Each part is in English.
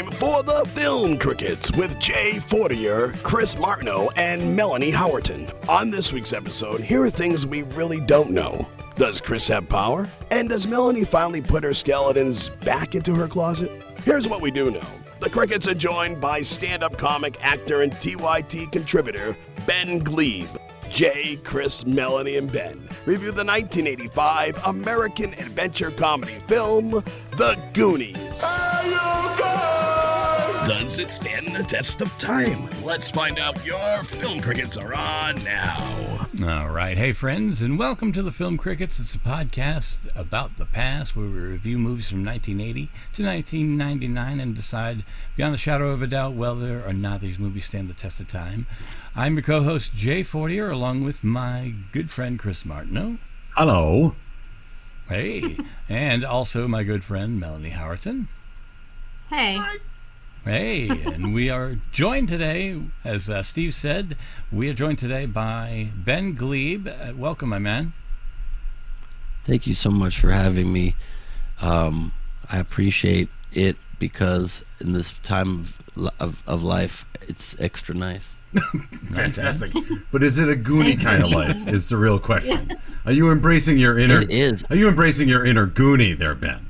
Time for the Film Crickets with Jay Fortier, Chris Martineau, and Melanie Howerton. On this week's episode, here are things we really don't know. Does Chris have power? And does Melanie finally put her skeletons back into her closet? Here's what we do know. The Crickets are joined by stand up comic, actor, and TYT contributor Ben Gleib. Jay, Chris, Melanie, and Ben review the 1985 American adventure comedy film, The Goonies. Does it stand the test of time? Let's find out. Your film crickets are on now. All right. Hey, friends, and welcome to the Film Crickets. It's a podcast about the past where we review movies from 1980 to 1999 and decide, beyond the shadow of a doubt, whether or not these movies stand the test of time. I'm your co host, Jay Fortier, along with my good friend, Chris Martineau. Hello. Hey. and also my good friend, Melanie Howerton. Hey. Hey, and we are joined today, as uh, Steve said, we are joined today by Ben Gleib. Uh, welcome, my man. Thank you so much for having me. Um, I appreciate it because in this time of, of, of life, it's extra nice. Fantastic. but is it a Goonie kind of life? Is the real question. Are you embracing your inner? It is. Are you embracing your inner Goonie there, Ben?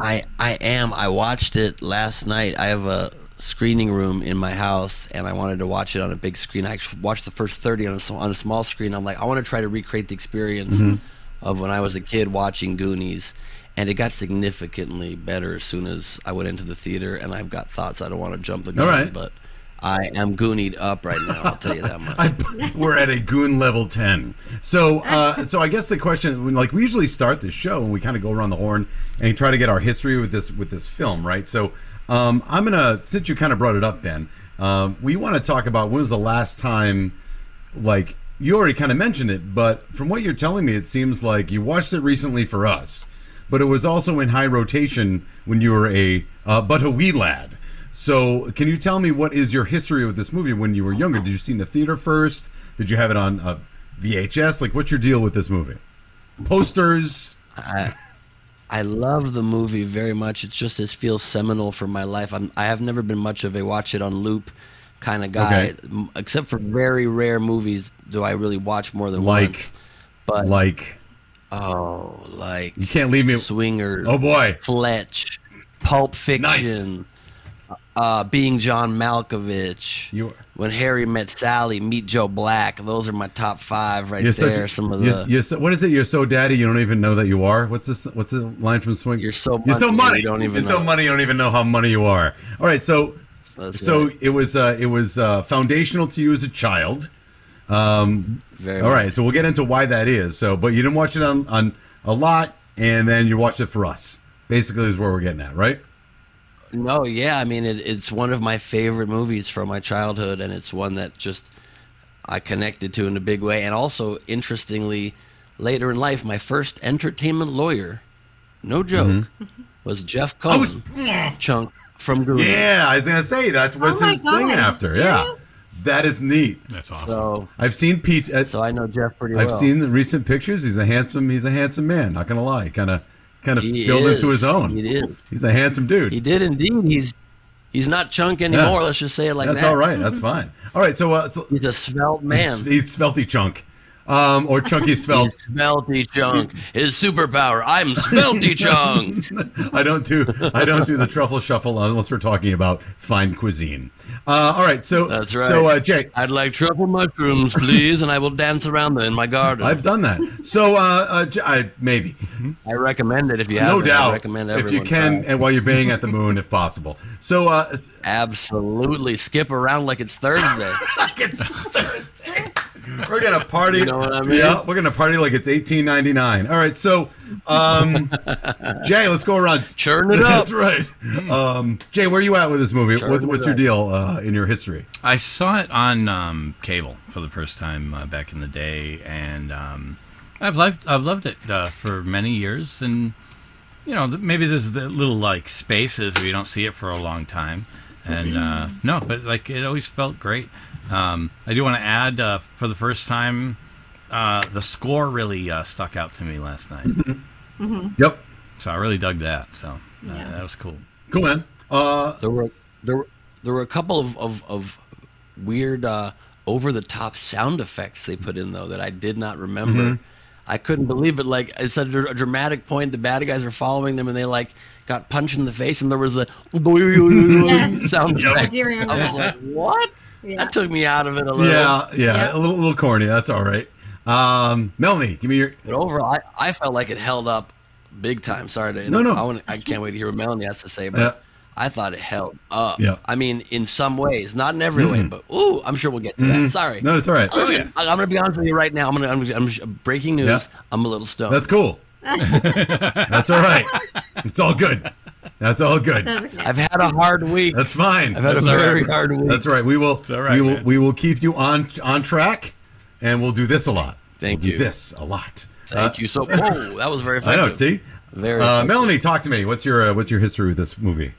I I am. I watched it last night. I have a screening room in my house, and I wanted to watch it on a big screen. I actually watched the first thirty on a, on a small screen. I'm like, I want to try to recreate the experience Mm-hmm. of when I was a kid watching Goonies, and it got significantly better as soon as I went into the theater. And I've got thoughts. I don't want to jump the gun, All right. but I am Goonied up right now. I'll tell you that much. I, we're at a goon level 10 so uh, so i guess the question like we usually start this show and we kind of go around the horn and try to get our history with this with this film right so um, i'm gonna since you kind of brought it up ben um, we want to talk about when was the last time like you already kind of mentioned it but from what you're telling me it seems like you watched it recently for us but it was also in high rotation when you were a uh, but a wee lad so, can you tell me what is your history with this movie when you were younger? Did you see it in the theater first? Did you have it on uh, VHS? Like, what's your deal with this movie? Posters. I, I love the movie very much. It's just this feels seminal for my life. I'm I have never been much of a watch it on loop kind of guy, Okay. Except for very rare movies do I really watch more than one? Like- once. But Like, oh, like you can't leave me. Swingers, Oh boy, Fletch, Pulp Fiction, uh, being John Malkovich. you. when Harry met Sally, Meet Joe Black. Those are my top five right there. such. Some of the you're so, what is it? You're so daddy. You don't even know that you are. What's this? What's the line from Swing? You're so You're so money, money. you don't even You're so know. money. You don't even know how money you are. All right. So, That's so right. it was. Uh, it was uh, foundational to you as a child. Um, very All much. so we'll get into why that is. So, but you didn't watch it on, on a lot, and then you watched it for us. Basically, is where we're getting at, right? No, yeah, I mean it, it's one of my favorite movies from my childhood, and it's one that just I connected to in a big way. And also, interestingly, later in life, my first entertainment lawyer, no joke, was Jeff I was- Cohen, Chunk from Goonies. Yeah, I was gonna say that's what's Oh my his thing after. Yeah, Really? that is neat. That's awesome. So, I've seen Pete. Uh, so I know Jeff pretty well I've seen the recent pictures. He's a handsome. He's a handsome man. Not gonna lie. Kind of, kind of He built is. into his own. He did. He's a handsome dude. He did indeed. He's he's not Chunk anymore. Let's just say it like that's that. all right. That's fine. All right. So, uh, so He's a svelte man. he's, he's Chunk, um, or Chunky Svelte. He's Svelty Chunk. His superpower. I'm Svelty Chunk. I don't do I don't do the truffle shuffle unless we're talking about fine cuisine. Uh, all right, so That's right. So uh, Jay, I'd like truffle mushrooms, please, and I will dance around them in my garden. I've done that. So uh, uh, I, maybe, I recommend it if you no haven't. I doubt, recommend if you can, and while you're being at the moon, if possible. So uh, Absolutely. Skip around like it's Thursday. Like it's Thursday. We're gonna party. You know what I mean? Yeah, we're gonna party like it's 1899. All right, so um, Jay, let's go around. Churn it up. That's right. Um, Jay, where are you at with this movie? What, what's your up. deal uh, in your history? I saw it on um, cable for the first time uh, back in the day, and um, I've loved I've loved it uh, for many years. And you know, maybe there's the little like spaces where you don't see it for a long time. And uh, no, but like it always felt great. Um, I do want to add uh, for the first time, uh, the score really uh, stuck out to me last night. Yep. So I really dug that. So uh, Yeah. that was cool. Cool, man. Uh, There were there were, there were a couple of of, of weird uh, over the top sound effects they put in though that I did not remember. Mm-hmm. I couldn't believe it. Like it's a, dr- a dramatic point. The bad guys are following them, and they like got punched in the face, and there was a sound I effect. do remember I was like, "What?" Yeah. That took me out of it a little. yeah, yeah, Yeah. a little, little corny. That's all right. Um, Melanie, give me your. But overall, I, I felt like it held up big time. Sorry to No, no. I, want, I can't wait to hear what Melanie has to say, but Yeah. I thought it held up. Yeah. I mean, in some ways, not in every way, but ooh, I'm sure we'll get to that. Sorry. No, it's all right. Listen, I- I'm going to be honest with you right now. I'm going to. I'm, I'm breaking news. Yeah. I'm a little stoned. That's cool. That's all right. It's all good. That's all good. I've had a hard week. That's fine. I've had That's a very right. hard week. That's right. We will. all right, we will. man. We will keep you on on track, and we'll do this a lot. Thank We'll you. Do this a lot. Thank you so. Whoa, that was very I know. See, Very. uh. Melanie, talk to me. What's your uh, What's your history with this movie?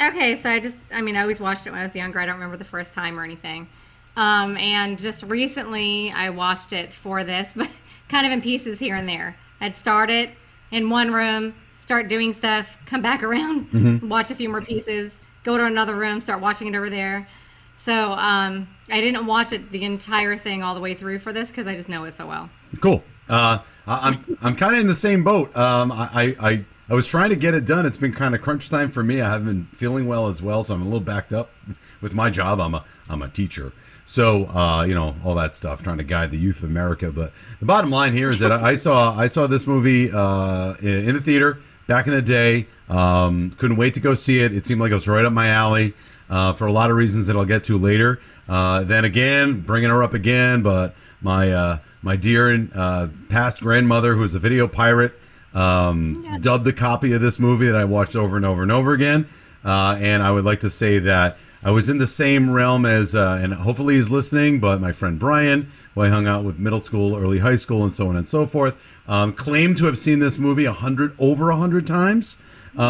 Okay, so I just, I mean, I always watched it when I was younger. I don't remember the first time or anything. Um, and just recently, I watched it for this, but kind of in pieces here and there. I'd start it in one room, start doing stuff, come back around, watch a few more pieces, go to another room, start watching it over there. So um, I didn't watch it the entire thing all the way through for this because I just know it so well. Cool. Uh, I- I'm I'm kind of in the same boat. Um, I, I I I was trying to get it done. It's been kind of crunch time for me. I haven't been feeling well as well, so I'm a little backed up with my job. I'm a I'm a teacher, so uh, you know all that stuff, trying to guide the youth of America. But the bottom line here is that I saw I saw this movie uh, in in the theater back in the day. Um, couldn't wait to go see it. It seemed like it was right up my alley uh, for a lot of reasons that I'll get to later. Uh, then again, bringing her up again, but my uh, my dear and uh, past grandmother, who was a video pirate, um, dubbed a copy of this movie that I watched over and over and over again. Uh, and I would like to say that I was in the same realm as, uh, and hopefully he's listening, but my friend Brian, who I hung out with middle school, early high school, and so on and so forth, um, claimed to have seen this movie a hundred over a hundred times. Um,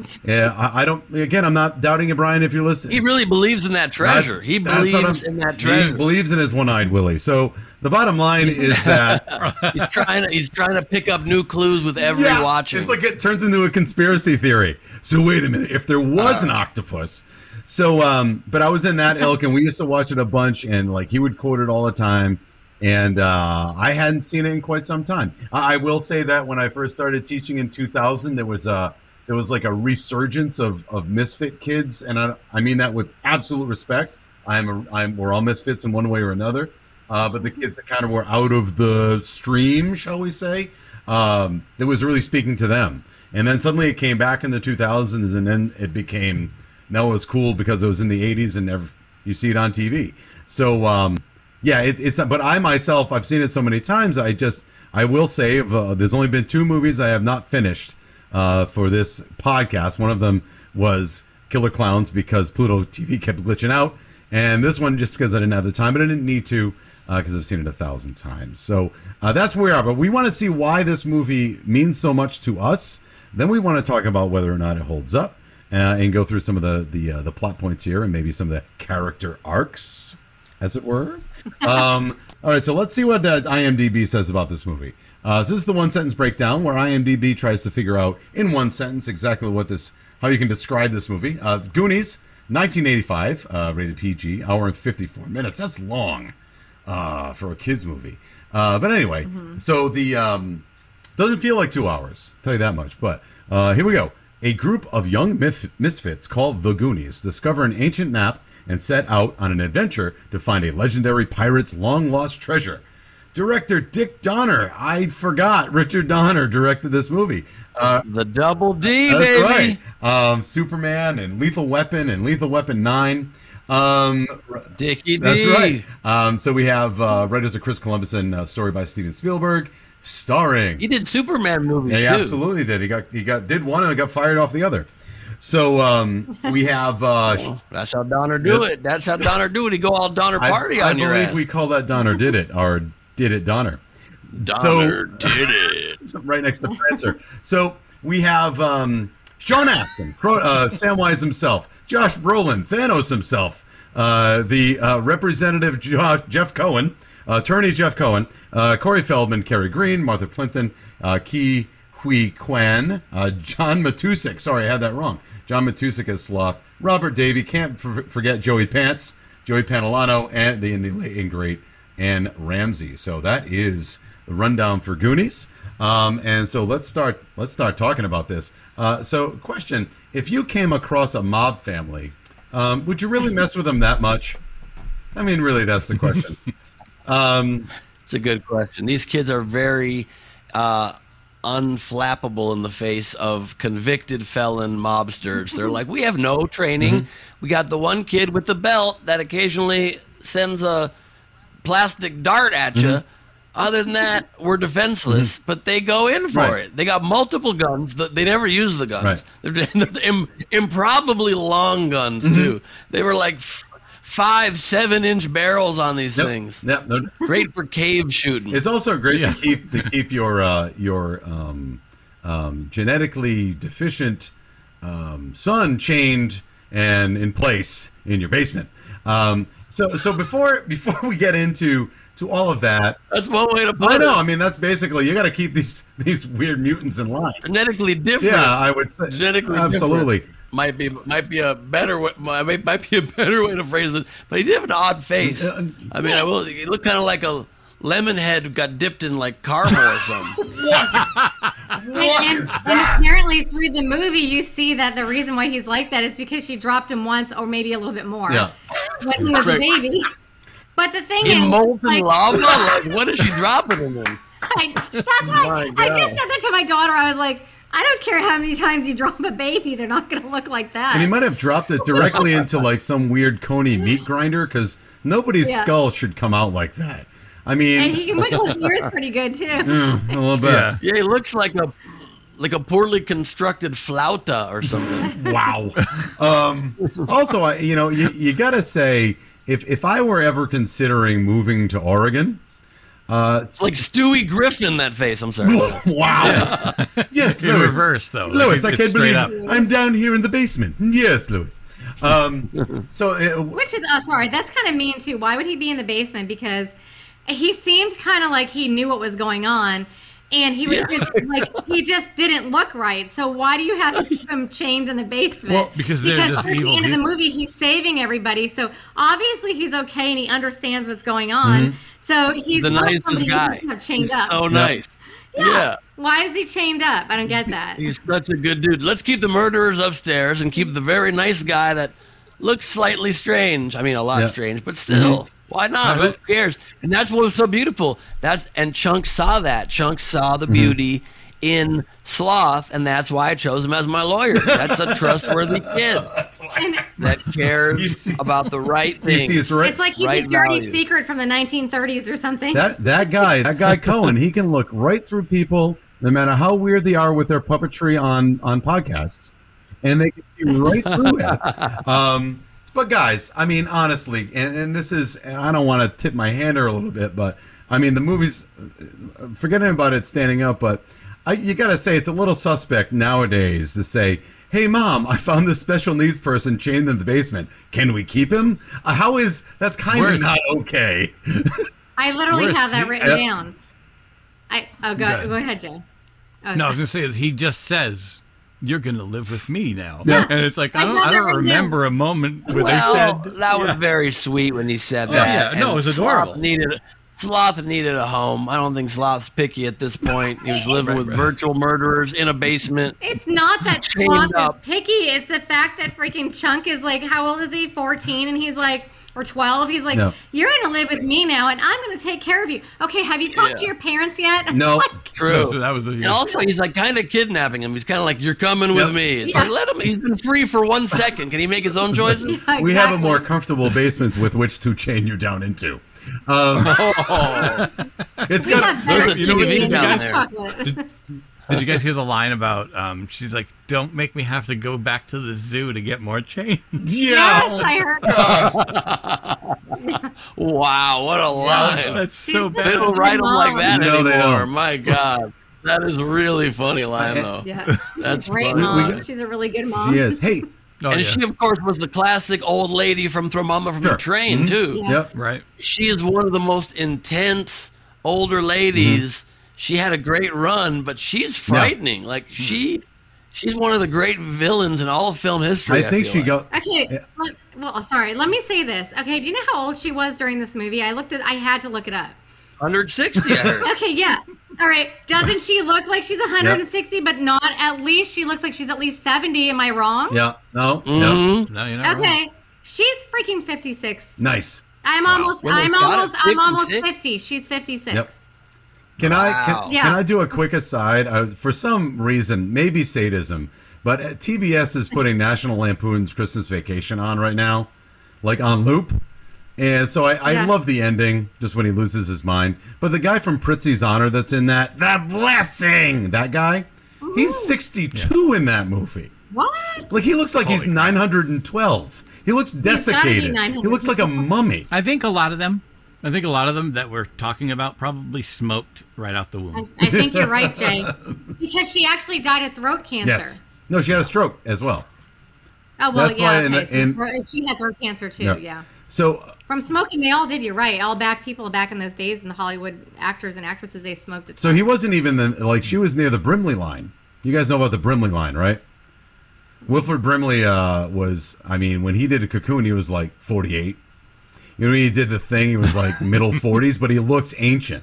God. yeah, I, I don't. Again, I'm not doubting you, Brian. If you're listening, he really believes in that treasure. that's- he that's believes in that treasure. He believes in his one-eyed Willie. So the bottom line is that he's trying to. He's trying to pick up new clues with every watching. It's like it turns into a conspiracy theory. So wait a minute, if there was Uh. an octopus. So um but I was in that ilk and we used to watch it a bunch and like he would quote it all the time. And uh, I hadn't seen it in quite some time. I, I will say that when I first started teaching in 2000, there was a there was like a resurgence of, of misfit kids, and I, I mean that with absolute respect. I'm a, I'm we're all misfits in one way or another, uh, but the kids that kind of were out of the stream, shall we say, um, it was really speaking to them. And then suddenly it came back in the 2000s, and then it became it was cool because it was in the 80s, and never you see it on TV. So um, yeah, it, it's but I myself I've seen it so many times. I just I will say uh, there's only been two movies I have not finished uh, for this podcast. One of them was Killer Clowns because Pluto TV kept glitching out, and this one just because I didn't have the time, but I didn't need to because I've seen it a thousand times. So uh, that's where we are. But we want to see why this movie means so much to us. Then we want to talk about whether or not it holds up. Uh, and go through some of the the uh, the plot points here, and maybe some of the character arcs, as it were. Um, all right, so let's see what uh, IMDb says about this movie. Uh, so this is the one sentence breakdown where IMDb tries to figure out in one sentence exactly what this, how you can describe this movie. Uh, Goonies, 1985, uh, rated PG, hour and 54 minutes. That's long uh, for a kids movie. Uh, but anyway, so the um, doesn't feel like two hours. tell you that much. But uh, here we go. A group of young mif- misfits called the Goonies discover an ancient map and set out on an adventure to find a legendary pirate's long lost treasure. Director Dick Donner, I forgot Richard Donner directed this movie. Uh, the double D, that's baby. right. Um, Superman and Lethal Weapon and Lethal Weapon Nine. Um, Dickie that's D. right. Um, so we have uh, as a Chris Columbus and uh, story by Steven Spielberg, starring. He did Superman movies Yeah, he too. absolutely did. He got he got did one and got fired off the other. So um, we have. Uh, sh- That's how Donner do Yeah. it. That's how Donner do it. He go all Donner party I on your believe ass. we call that Donner did it or did it Donner. Donner did it. right next to Prancer. So we have um, Sean Astin, Pro, uh, Samwise himself, Josh Brolin, Thanos himself, uh, the uh, representative Josh, Jeff Cohen, attorney Jeff Cohen, uh, Corey Feldman, Kerri Green, Martha Plimpton, uh, Ke Huy Quan, uh, John Matuszak. Sorry, I had that wrong. John Matuszak is Sloth. Robert Davi. Can't f- forget Joey Pants, Joey Pantoliano, and the indie late and great Anne Ramsey. So that is the rundown for Goonies. Um, and so let's start. Let's start talking about this. Uh, so, question: If you came across a mob family, um, would you really mess with them that much? I mean, really, that's the question. um, It's a good question. These kids are very uh, unflappable in the face of convicted felon mobsters. They're like, we have no training. We got the one kid with the belt that occasionally sends a plastic dart at you. Other than that, we're defenseless. But they go in for Right. it. They got multiple guns. Th- They never use the guns. Right. They're, they're im- improbably long guns too. They were like five, seven inch barrels on these yep, things. yep, no- Great for cave shooting. It's also great Yeah. to keep to keep your uh, your um, um, genetically deficient um, son chained and in place in your basement. Um, so so before before we get into to all of that, That's one way to put I it. know. I mean, that's basically you got to keep these these weird mutants in line. Genetically different. Yeah, I would say Genetically absolutely. different. Might be might be a better way, might, might be a better way to phrase it. But he did have an odd face. I mean, I will. He looked kind of like a lemon head got dipped in like caramel or something. And, and, and apparently through the movie, you see that the reason why he's like that is because she dropped him once or maybe a little bit more Yeah. when he was Right. a baby. But the thing in is, molten like, lava. Like, what is she dropping him in? I, that's why My I just said that to my daughter. I was like, I don't care how many times you drop a baby, they're not going to look like that. And he might have dropped it directly into like some weird coney meat grinder because nobody's Yeah. skull should come out like that. I mean, and he can wiggle his ears pretty good too. mm, a little bit. Yeah. Yeah, he looks like a like a poorly constructed flauta or something. Wow. um, also, I, you know, you, you got to say, if if I were ever considering moving to Oregon, uh, It's like Stewie Griffin. That face. I'm sorry. wow. yes, In Lois. reverse, though. Lois, I can't believe up. I'm down here in the basement. Yes, Lois. Um, so, uh, Which is, oh, sorry, that's kind of mean too. Why would he be in the basement? Because he seemed kind of like he knew what was going on. And he was Yeah. just like, he just didn't look right. So why do you have to keep him chained in the basement? Well, because they're just towards the evil end of the movie, he's saving everybody. So obviously he's okay and he understands what's going on. Mm-hmm. So he's the nicest guy. who's chained He's up. so nice. Yeah. Why is he chained up? I don't get that. He's such a good dude. Let's keep the murderers upstairs and keep the very nice guy that looks slightly strange. I mean, a lot Yeah. strange, but still, why not? Who cares? And that's what was so beautiful. That's and Chunk saw that. Chunk saw Mm-hmm. the beauty in Sloth, and that's why I chose him as my lawyer. That's a trustworthy kid that cares see- about the right you things. see, it's right. it's like he's Right a dirty value. secret from the 1930s or something. That that guy, that guy Cohen, he can look right through people, no matter how weird they are with their puppetry on on podcasts, and they can see right through it. Um, but guys, I mean, honestly, and, and this is, and I don't want to tip my hand here a little bit, but I mean, the movie's uh, forgetting about it standing up, but I, you got to say it's a little suspect nowadays to say. Hey mom, I found this special needs person chained in the basement. Can we keep him? Uh, how is that's kind of Worse. not okay. I literally Worse, have that written Yeah. down. I oh go Good. go ahead, Joe. Oh, No, I was gonna say he just says you're gonna live with me now, Yeah. and it's like I I don't, love I don't right remember a moment where well, they said that was Yeah. very sweet when he said Oh, that. yeah. No, and it was adorable. Needed Sloth needed a home. I don't think Sloth's picky at this point. He was living Right, with right. virtual murderers in a basement. It's not that Chained Sloth is picky. It's the fact that freaking Chunk is like, how old is he? 14, and he's like, or 12. He's like, No. you're gonna live with me now, and I'm gonna take care of you. Okay, have you talked Yeah. to your parents yet? No. Like, True. So that was the And also, he's like kind of kidnapping him. He's kind of like, "You're coming with me." It's Yeah. like, let him. He's been free for one second. Can he make his own choices? we have a more comfortable basement with which to chain you down into. Um, Oh, it's We got There's a you know what TV you than guys- chocolate. Did you guys hear the line about? Um, she's like, "Don't make me have to go back to the zoo to get more change." yeah. Yes, I heard that. wow, what a line! That's so She's They bad. don't write them like that No, they anymore. don't. My God, that is a really funny line though. Yeah, That's great funny. mom. We got- She's a really good mom. She is. Hey. Oh, and yeah. she, of course, was the classic old lady from Throw Momma from Sure. the Train Mhm. too. Yeah. Yep. right. She is one of the most intense older ladies she had a great run, but she's frightening. Like she, she's one of the great villains in all of film history. I think feel she like. go. Okay. let- well, sorry. Let me say this. Okay. Do you know how old she was during this movie? I looked at. I had to look it up. 160. I heard. Okay. Yeah. All right. Doesn't she look like she's 160, but not at least? She looks like she's at least 70. Am I wrong? Yeah. No. No. Mhm. No, you're not wrong. Okay. She's freaking 56. Nice. I'm almost. Women I'm almost. I'm almost 50. She's 56. Yep. Can I can, Yeah. can I do a quick aside? Uh, for some reason, maybe sadism, but uh, TBS is putting National Lampoon's Christmas Vacation on right now, like on loop. And so I, I Yeah. love the ending, just when he loses his mind. But the guy from Prizzi's Honor that's in that, the blessing, that guy, he's 62 in that movie. What? Like he looks like he's Holy crap. 912. He looks desiccated. He looks like a mummy. I think a lot of them, I think a lot of them that we're talking about probably smoked right out the I, womb. I think you're right, Jay. Because she actually died of throat cancer. Yes. No, she had a stroke as well. Oh well, That's yeah. why okay. the- so in- she had throat cancer too. Yeah. Yeah. So From smoking, they all did. You're right. All back people back in those days, in the Hollywood actors and actresses, they smoked it. So he wasn't even the like she was near the Brimley line. You guys know about the Brimley line, right? Wilford Brimley uh, was, I mean, when he did a cocoon, he was like 48. You know, when he did the thing, he was like middle 40s, but he looks ancient.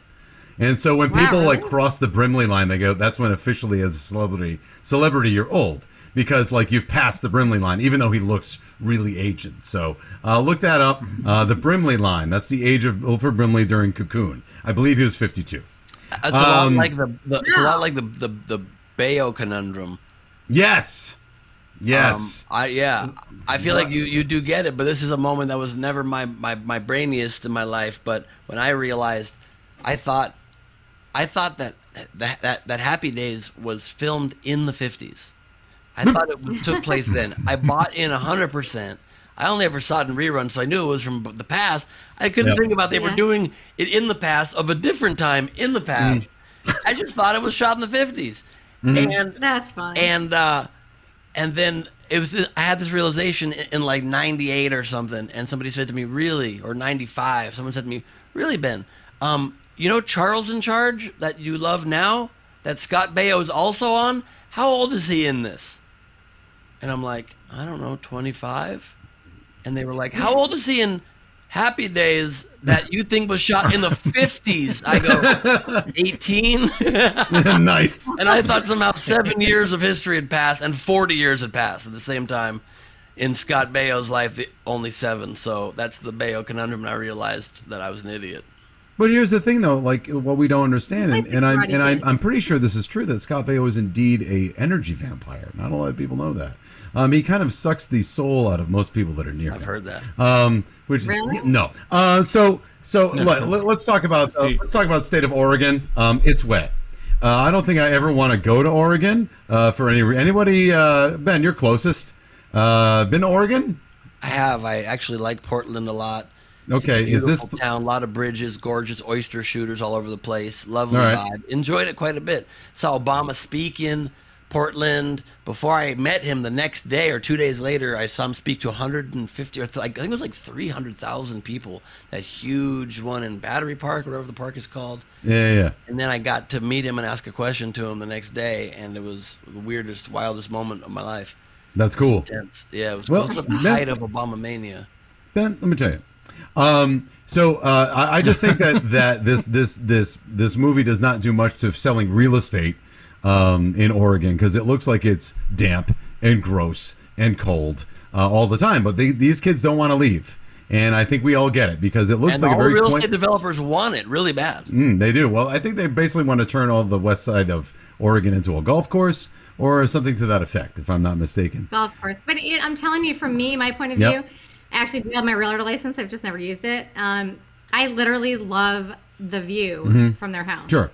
And so when Wow, people like cross the Brimley line, they go, "That's when officially as a celebrity, celebrity, you're old." Because like you've passed the Brimley line, even though he looks really ancient. So uh, look that up. Uh, the Brimley line. That's the age of Wilford Brimley during Cocoon. I believe he was 52. It's a lot Um, like the, the it's a lot like the the the Baio conundrum. Yes. Yes. Um, I yeah. I feel like you you do get it, but this is a moment that was never my my my brainiest in my life. But when I realized, I thought, I thought that that that, that Happy Days was filmed in the fifties. I thought it took place then. I bought in hundred percent. I only ever saw it in reruns, so I knew it was from the past. I couldn't Yep. think about they were doing it in the past of a different time in the past. I just thought it was shot in the 50s. And That's fine. and uh, and then it was I had this realization in, in like '98 or something, and somebody said to me, "Really?" or '95. Someone said to me, "Really, Ben? Um, you know Charles in Charge that you love now, that Scott Baio is also on. How old is he in this?" And I'm like, "I don't know, 25." And they were like, "How old is he in Happy Days that you think was shot in the 50s?" I go, "18." nice. And I thought somehow seven years of history had passed and 40 years had passed at the same time. In Scott Baio's life, the, only seven. So that's the Baio conundrum, and I realized that I was an idiot. But here's the thing, though, like what we don't understand, and, and I'm and I'm. I'm pretty sure this is true that Scott Baio is indeed a energy vampire. Not a lot of people know that. Um, he kind of sucks the soul out of most people that are near I've him. heard that. Um, which Really? no. Uh, so so let, us talk about uh, let's talk about state of Oregon. Um, it's wet. Uh, I don't think I ever want to go to Oregon uh, for any anybody. Uh, ben, you're closest. Uh, been to Oregon? I have. I actually like Portland a lot. Okay, is this town? A lot of bridges, gorgeous oyster shooters all over the place. Lovely right. vibe. Enjoyed it quite a bit. Saw Obama speak in Portland. Before I met him, the next day or two days later, I saw him speak to 150 or th- I think it was like 300,000 people. That huge one in Battery Park, whatever the park is called. Yeah, yeah. And then I got to meet him and ask a question to him the next day, and it was the weirdest, wildest moment of my life. That's cool. Yeah, it was, Well, it was the height of Obama mania. Ben, let me tell you. Um, so uh, I, I just think that that this this this this movie does not do much to selling real estate um, in Oregon because it looks like it's damp and gross and cold uh, all the time. But they, these kids don't want to leave, and I think we all get it because it looks And like a all very real quaint- estate developers want it really bad. Mm, they do. Well, I think they basically want to turn all the west side of Oregon into a golf course or something to that effect, if I'm not mistaken. golf course. But it, I'm telling you, from me, my point of Yep. view, I actually do have my realtor license. I've just never used it. Um, I literally love the view from their house. Mm-hmm. Sure.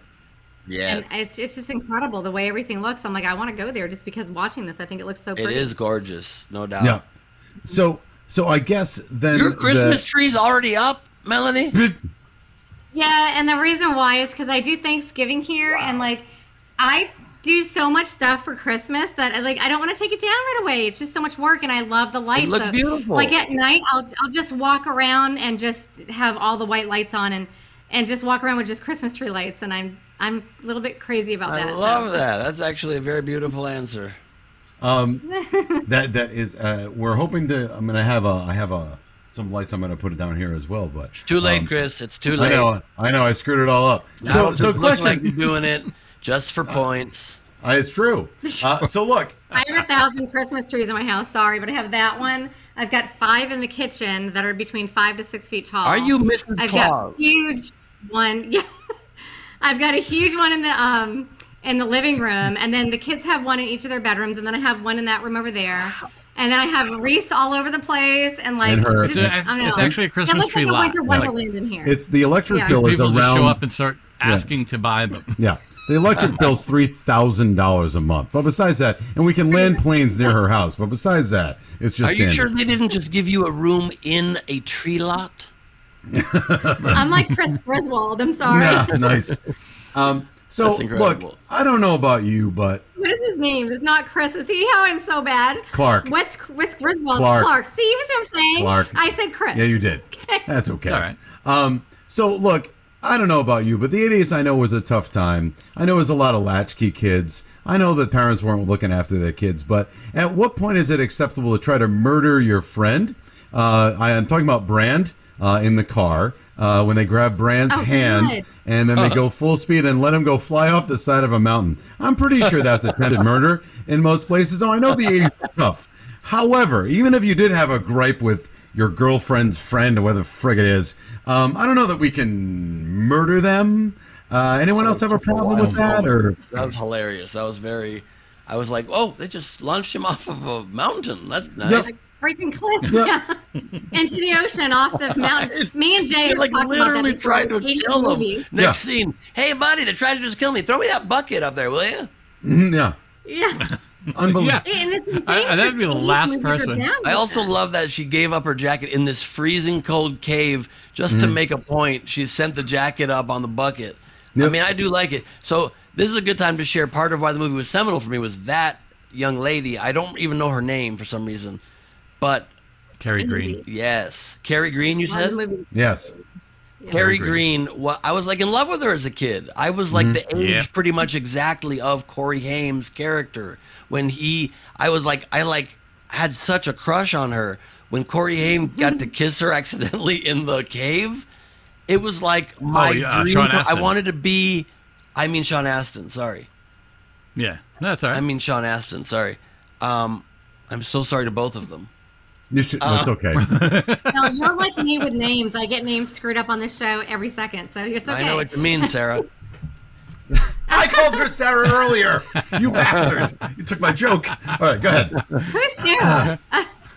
Yeah, And it's, it's just incredible the way everything looks. I'm like, I want to go there just because watching this, I think it looks so it pretty. is gorgeous, no doubt. Yeah. So so I guess then Your Christmas the- tree's already up, Melanie. Yeah, and the reason why is because I do Thanksgiving here, and like I do so much stuff for Christmas that like I don't want to take it down right away. It's just so much work, and I love the lights. It looks of- beautiful. Like at night, I'll I'll just walk around and just have all the white lights on and and just walk around with just Christmas tree lights, and I'm I'm a little bit crazy about I that. so- love that. That's actually a very beautiful answer. Um, that that is. Uh, we're hoping to. I'm gonna have a. I have a some lights. I'm gonna put it down here as well. But Too late, um, Chris. It's too late. I late. know. I know. I screwed it all up. Now So so just looks like question. you're doing it just for points. Uh, it's true. Uh, so look. I have a thousand Christmas trees in my house. Sorry, but I have that one. I've got five in the kitchen that are between five to six feet tall. Are you Mrs. I've Claus? got huge one. Yeah, I've got a huge one in the um in the living room, and then the kids have one in each of their bedrooms, and then I have one in that room over there. And then I have wreaths all over the place, and like And her- It's, just- a, I it's actually a It Christmas looks tree like a lot. winter wonderland in here. It's the electric Yeah. bill is around. People just show up and start asking to buy them. Yeah. The electric bill's three thousand dollars a month. But besides that, and we can land planes near her house. But besides that, it's just Are you standard. sure they didn't just give you a room in a tree lot? I'm like Chris Griswold. I'm sorry. Yeah, nice. Um, so look, I don't know about you, but What is his name? It's not Chris. See how I'm so bad? Clark. What's what's Griswold? Clark. Clark. See what I'm saying? Clark. I said Chris. yeah, you did. That's okay. All right. Um, so look, I don't know about you, but the 80s I know was a tough time. I know it was a lot of latchkey kids. I know that parents weren't looking after their kids, but at what point is it acceptable to try to murder your friend? Uh, I am talking about Brand uh, in the car uh, when they grab Brand's Oh, hand God. and then they go full speed and let him go fly off the side of a mountain. I'm pretty sure that's attempted murder in most places. Oh, I know the 80s were tough. However, even if you did have a gripe with your girlfriend's friend or whatever the frig it is, um, I don't know that we can murder them. Uh, anyone else have a problem with that? Or That was hilarious. That was very. I was like, oh, they just launched him off of a mountain. That's nice. Yep. Like freaking cliff. Yeah. Yeah. Into the ocean off the mountain. Me and Jay They like talked literally that tried to kill him. movies. Next Yeah. scene, hey buddy, they tried to just kill me. Throw me that bucket up there, will you? Mhm, yeah, Yeah. unbelievable. Yeah. And it's insane. I- I- that'd be the last person. I also that. love that she gave up her jacket in this freezing cold cave just to mm. make a point. She sent the jacket up on the bucket. I mean, I do like it. So this is a good time to share part of why the movie was seminal for me was that young lady. I don't even know her name for some reason, but Kerri Green. yes, Kerri Green. You said the movie. Yes. Kerri Green. Green. What I was like in love with her as a kid. I was like mm. the age Yeah. pretty much exactly of Corey Haim's character when he. I was like I like had such a crush on her when Corey Haim got to kiss her accidentally in the cave. It was like my yeah, dream. Sean co- I wanted to be. I mean Sean Astin. Sorry, Yeah, no, that's all right. I mean Sean Astin. Sorry. Um, I'm so sorry to both of them. You should. Uh, that's okay. No, you're like me with names. I get names screwed up on the show every second, so it's okay. I know what you mean, Sarah. I called her Sarah earlier. You bastard! You took my joke. All right, go ahead. Who's Sarah?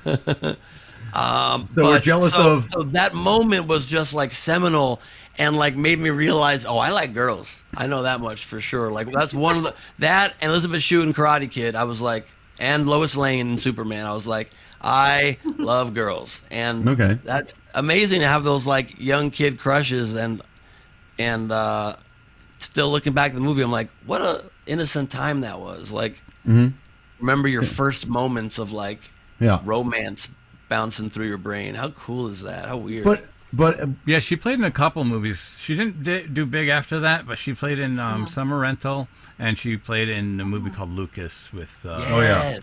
Um, So we're jealous so- of- So that moment was just like seminal and like made me realize, oh, I like girls. I know that much for sure. Like that's one of the that and Elizabeth Shue and Karate Kid. I was like, and Lois Lane and Superman. I was like, I love girls, and Okay. that's amazing to have those like young kid crushes and and uh, still looking back at the movie, I'm like, what a innocent time that was. Like, remember your first moments of like Mm-hmm. Yeah. romance bouncing through your brain. How cool is that? How weird. But but uh, yeah, she played in a couple movies. She didn't di- do big after that, but she played in um, Summer Rental, and she played in a movie called Lucas with. Uh, Oh, yeah.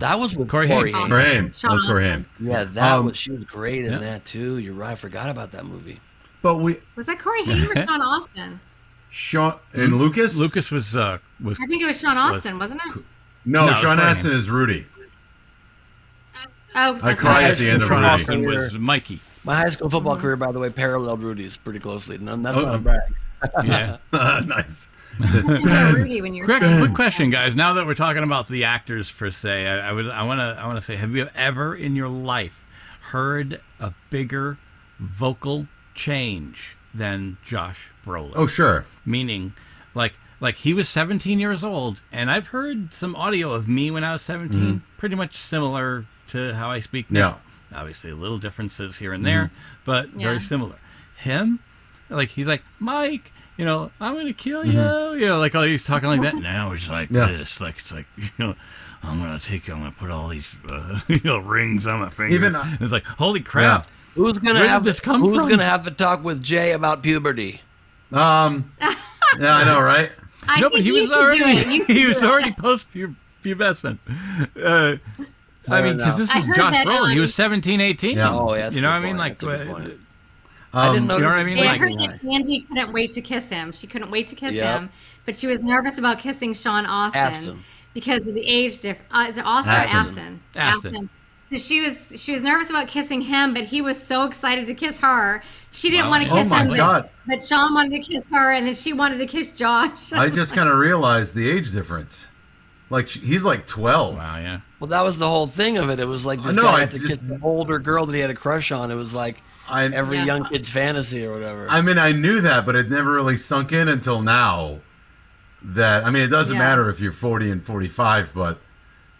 that was with Corey Corey. Haim. Haim. for him, Sean that's for him. Yeah, that Um, was she was great in yeah. that too. You're right. I forgot about that movie. But we Was that Corey Haim or Sean Austin? Sean and Lucas. Lucas was uh, was I think it was Sean Austin, wasn't it? No, No, it's Sean Corey Astin Haim. is Rudy. Oh, I cry at the end of Sean Rudy. Austin was Mikey. My high school football career, by the way, paralleled Rudy's pretty closely. And that's Oh, not a brag. Yeah. nice. Yeah, Rudy when you're quick, quick question, guys. Now that we're talking about the actors per se, I, I would, I want to, I want to say, have you ever in your life heard a bigger vocal change than Josh Brolin? Oh sure. meaning, like, like he was 17 years old, and I've heard some audio of me when I was 17, pretty much similar to how I speak now. Obviously, little differences here and there, but Yeah. very similar. Him, like he's like Mike, you know, I'm gonna kill you, you know, like oh, he's talking like that. Now he's like Yeah. this, like it's like you know. I'm gonna take. I'm gonna put all these, uh, you know, rings on my finger. Even, uh, it's like, holy crap! Who's gonna Where have this come Who's from? gonna have to talk with Jay about puberty? Um. Yeah, I know, right? I no, but he was already it. You should he do was it. already post pubescent. Uh, I Fair mean, because this I is heard Josh that, Brolin. He um, was 17, 18. Yeah. Oh, yeah, you know what I mean? Like, That's a good uh, point. Um, I didn't know. you know what I mean? Yeah, I Like- heard that Angie couldn't wait to kiss him. She couldn't wait to kiss Yep. him, but she was nervous about kissing Sean Austin Astin. because of the age difference. Uh, is it Austin Astin. or Aston? Astin. So she was she was nervous about kissing him, but he was so excited to kiss her. She didn't Wow. want to Oh kiss my him, but- God. But, Sean wanted to kiss her, and then she wanted to kiss Josh. I just kind of realized the age difference. Like he's like twelve. wow, yeah. Well, that was the whole thing of it. It was like this No, guy I had to just- kiss an older girl that he had a crush on. It was like I, every Yeah. young kid's fantasy or whatever. I mean, I knew that, but it never really sunk in until now. That I mean, it doesn't Yeah. matter if you're 40 and 45, but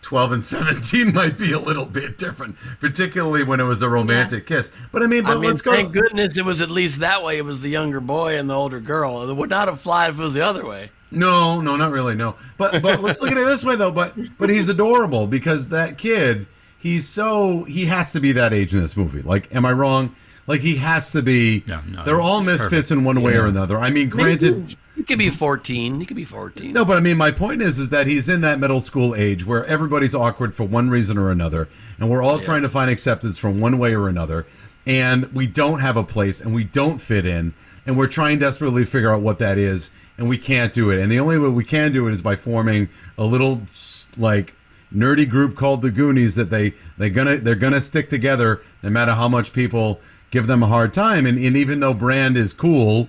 12 and 17 might be a little bit different, particularly when it was a romantic kiss. But I mean, but I mean, let's go. thank goodness it was at least that way. It was the younger boy and the older girl. It would not have fly if it was the other way. No, no, not really. No, but but let's look at it this way though. But but he's adorable because that kid, he's so he has to be that age in this movie. Like, am I wrong? Like he has to be. No, no, they're all misfits perfect. in one way or another. I mean, granted. You could be 14. You could be 14. No, but I mean, my point is, is that he's in that middle school age where everybody's awkward for one reason or another, and we're all trying to find acceptance from one way or another, and we don't have a place, and we don't fit in, and we're trying desperately to figure out what that is, and we can't do it, and the only way we can do it is by forming a little like nerdy group called the Goonies that they they gonna they're gonna stick together no matter how much people give them a hard time, and, and even though Brand is cool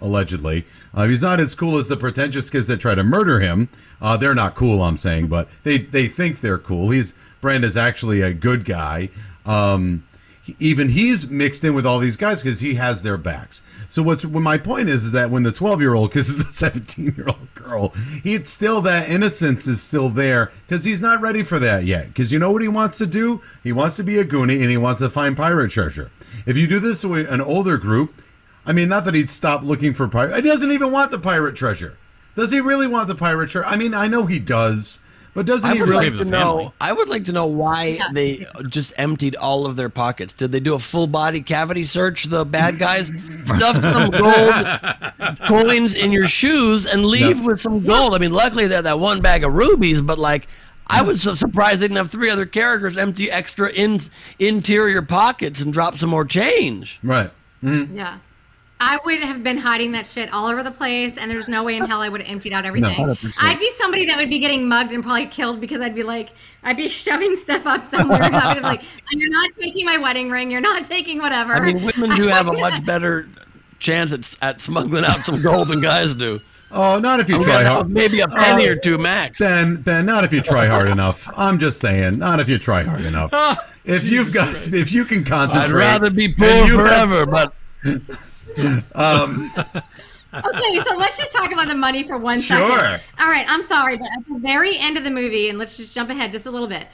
allegedly. Uh, he's not as cool as the pretentious kids that try to murder him. Uh, they're not cool, I'm saying, but they they think they're cool. He's Brand is actually a good guy. Um, even he's mixed in with all these guys because he has their backs. So what's what my point is, is that when the 12 year old kisses the 17 year old girl, he's still that innocence is still there because he's not ready for that yet. Because you know what he wants to do? He wants to be a goonie and he wants to find pirate treasure. If you do this to an older group, I mean, not that he'd stop looking for pirate. He doesn't even want the pirate treasure. Does he really want the pirate treasure? I mean, I know he does, but doesn't I he would really? like to know. I would like to know why they just emptied all of their pockets. Did they do a full body cavity search? The bad guys stuffed some gold coins in your shoes and leave with some gold. I mean, luckily they had that one bag of rubies, but like. I was so surprised they didn't have three other characters empty extra in, interior pockets and drop some more change. Right. Mm-hmm. Yeah. I would have been hiding that shit all over the place, and there's no way in hell I would have emptied out everything. 100%. I'd be somebody that would be getting mugged and probably killed because I'd be like, I'd be shoving stuff up somewhere. and I'd be like, you're not taking my wedding ring. You're not taking whatever. I mean, women do have a much better chance at, at smuggling out some gold than guys do. Oh, not if you I'm try hard. maybe a penny Oh. or two max. Ben, Ben, not if you try hard enough. I'm just saying, not if you try hard enough. If you've got, if you can concentrate, I'd rather be and poor you have- forever, but okay, so let's just talk about the money for one second. Sure. All right, I'm sorry, but at the very end of the movie, and let's just jump ahead just a little bit.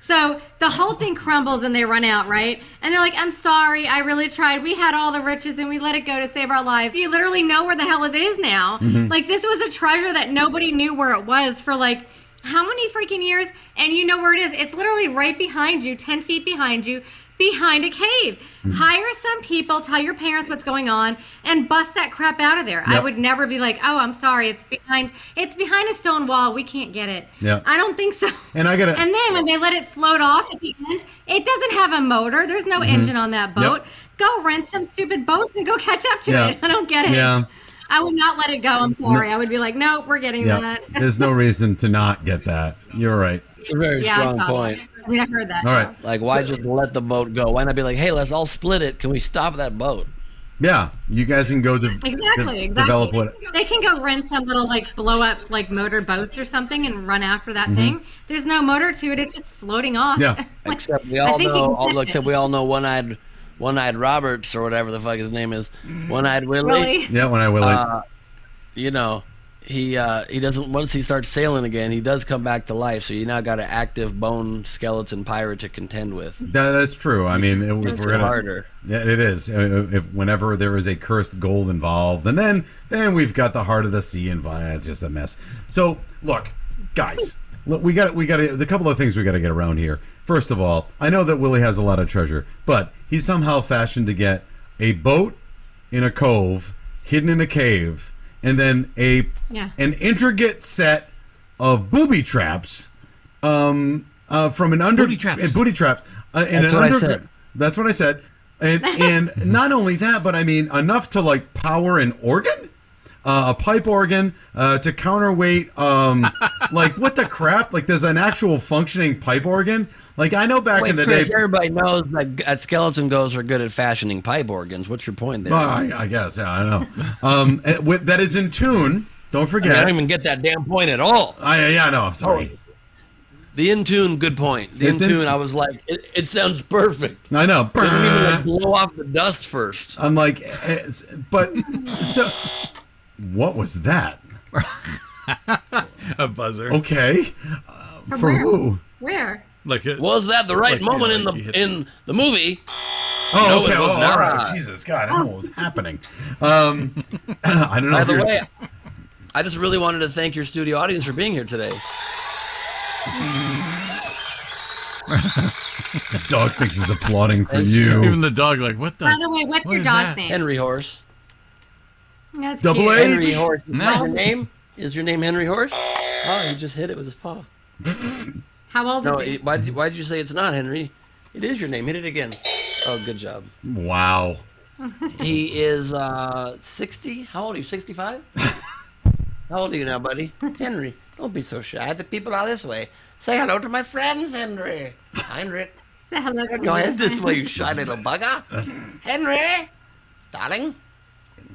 So the whole thing crumbles and they run out, right? And they're like, I'm sorry, I really tried. We had all the riches and we let it go to save our lives. You literally know where the hell it is now. Mm-hmm. Like, this was a treasure that nobody knew where it was for like how many freaking years? And you know where it is. It's literally right behind you, 10 feet behind you, behind a cave. Hire some people, tell your parents what's going on, and bust that crap out of there. I would never be like, oh, I'm sorry, it's behind it's behind a stone wall. We can't get it. Yeah. I don't think so. And I gotta- And then when they let it float off at the end, it doesn't have a motor. There's no engine on that Mm-hmm. Yep. boat. Go rent some stupid boats and go catch up to Yeah. it. I don't get it. Yeah. I would not let it go. I'm sorry. I would be like, no, we're getting yeah, that. there's no reason to not get that. You're right. it's a very yeah, I strong point. that. I mean, I heard that. All right. Like, why just let the boat go? Why not be like, hey, let's all split it? Can we stop that boat? Yeah, you guys can go de- Exactly, de- exactly. develop what. They can go rent some little like blow up like motor boats or something and run after that thing. There's no motor to it; it's just floating off. Mm-hmm. Yeah. Like, Except we all know, all, catch except we all know one-eyed, one-eyed Roberts or whatever the fuck his name is, one-eyed Willie. really. Yeah, one-eyed will. Uh, you know, he uh, he doesn't. Once he starts sailing again, he does come back to life. So you now got an active bone skeleton pirate to contend with. that, that's true. I mean, if It's gonna, harder. Yeah, it is. If whenever there is a cursed gold involved, and then then we've got the heart of the sea involved. It's just a mess. So look, guys, look, we got we got a couple of things we got to get around here. First of all, I know that Willie has a lot of treasure, but he's somehow fashioned to get a boat in a cove, hidden in a cave, and then a Yeah. an intricate set of booby traps um, uh, from an under Booty traps. uh, booty traps uh, in That's an what I said. That's what I said. And and not only that, but I mean enough to like power an organ, uh, a pipe organ uh, to counterweight. Um, like what the crap? Like there's an actual functioning pipe organ. Like I know back Wait, in the Chris, day. everybody knows that, that skeleton ghosts are good at fashioning pipe organs. What's your point there? Well, I, I guess, yeah, I know. Um, eh, with, that is in tune. Don't I, mean, I don't even get that damn point at all. I, yeah, no, I'm sorry. The in tune, good point. The It's in in- tune, I was like, it, it sounds perfect. I know. Didn't even like blow off the dust first. I'm like, eh, but so what was that? A buzzer. Okay, uh, for where? who? Where? Like it, Was that the right Like, you moment know, in the in the movie? Oh, No, okay. it was oh, all right. Jesus God, I don't know what was happening. Um, I don't know. By the way, I just really wanted to thank your studio audience for being here today. the dog thinks is applauding for you. even the dog, like, what the? By the way, what's What your is dog's that? name? Henry Horse. That's Double cute. A? Henry Horse. Is No. that your name? Is your name Henry Horse? Oh, he just hit it with his paw. How old No, is he? he- why did why did you say it's not Henry? It is your name. Hit it again. Oh, good job. Wow. He is uh 60. How old are you? 65? How old are you now, buddy? Henry. Don't be so shy. The people are this way. Say hello to my friends, Henry. Henry. Say hello to Go me. ahead this way, you shy little bugger. Henry. Darling.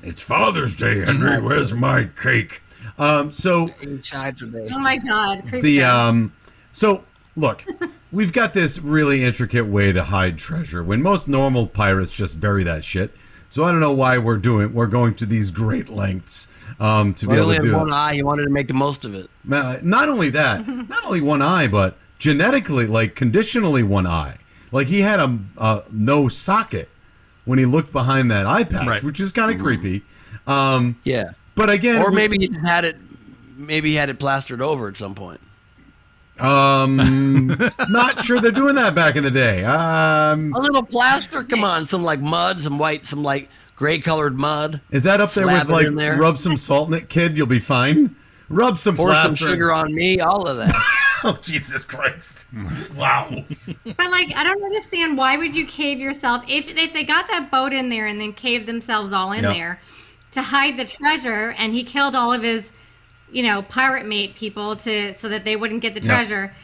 It's Father's Day, Henry. Where's my cake? Um, so You shy today. Oh my God. The um, so look, we've got this really intricate way to hide treasure when most normal pirates just bury that shit. So I don't know why we're doing we're going to these great lengths um, to be able only to had do one it. eye. He wanted to make the most of it. Uh, Not only that, not only one eye, but genetically, like conditionally, one eye. Like he had a, a no socket when he looked behind that eye patch, Right. which is kind of creepy. Um, Yeah. but again, Or we- maybe he had it. Maybe he had it plastered over at some point. um, not sure they're doing that back in the day. Um, A little plaster. Come on, some like mud, some white, some like gray colored mud. is that up there with like there. rub some salt in it, kid? You'll be fine. Rub some Pour plaster. some sugar on me. All of that. Oh Jesus Christ! Wow. But like, I don't understand why would you cave yourself if if they got that boat in there and then caved themselves all in Yep. there to hide the treasure, and he killed all of his, you know, pirate mate people to so that they wouldn't get the Yep. treasure.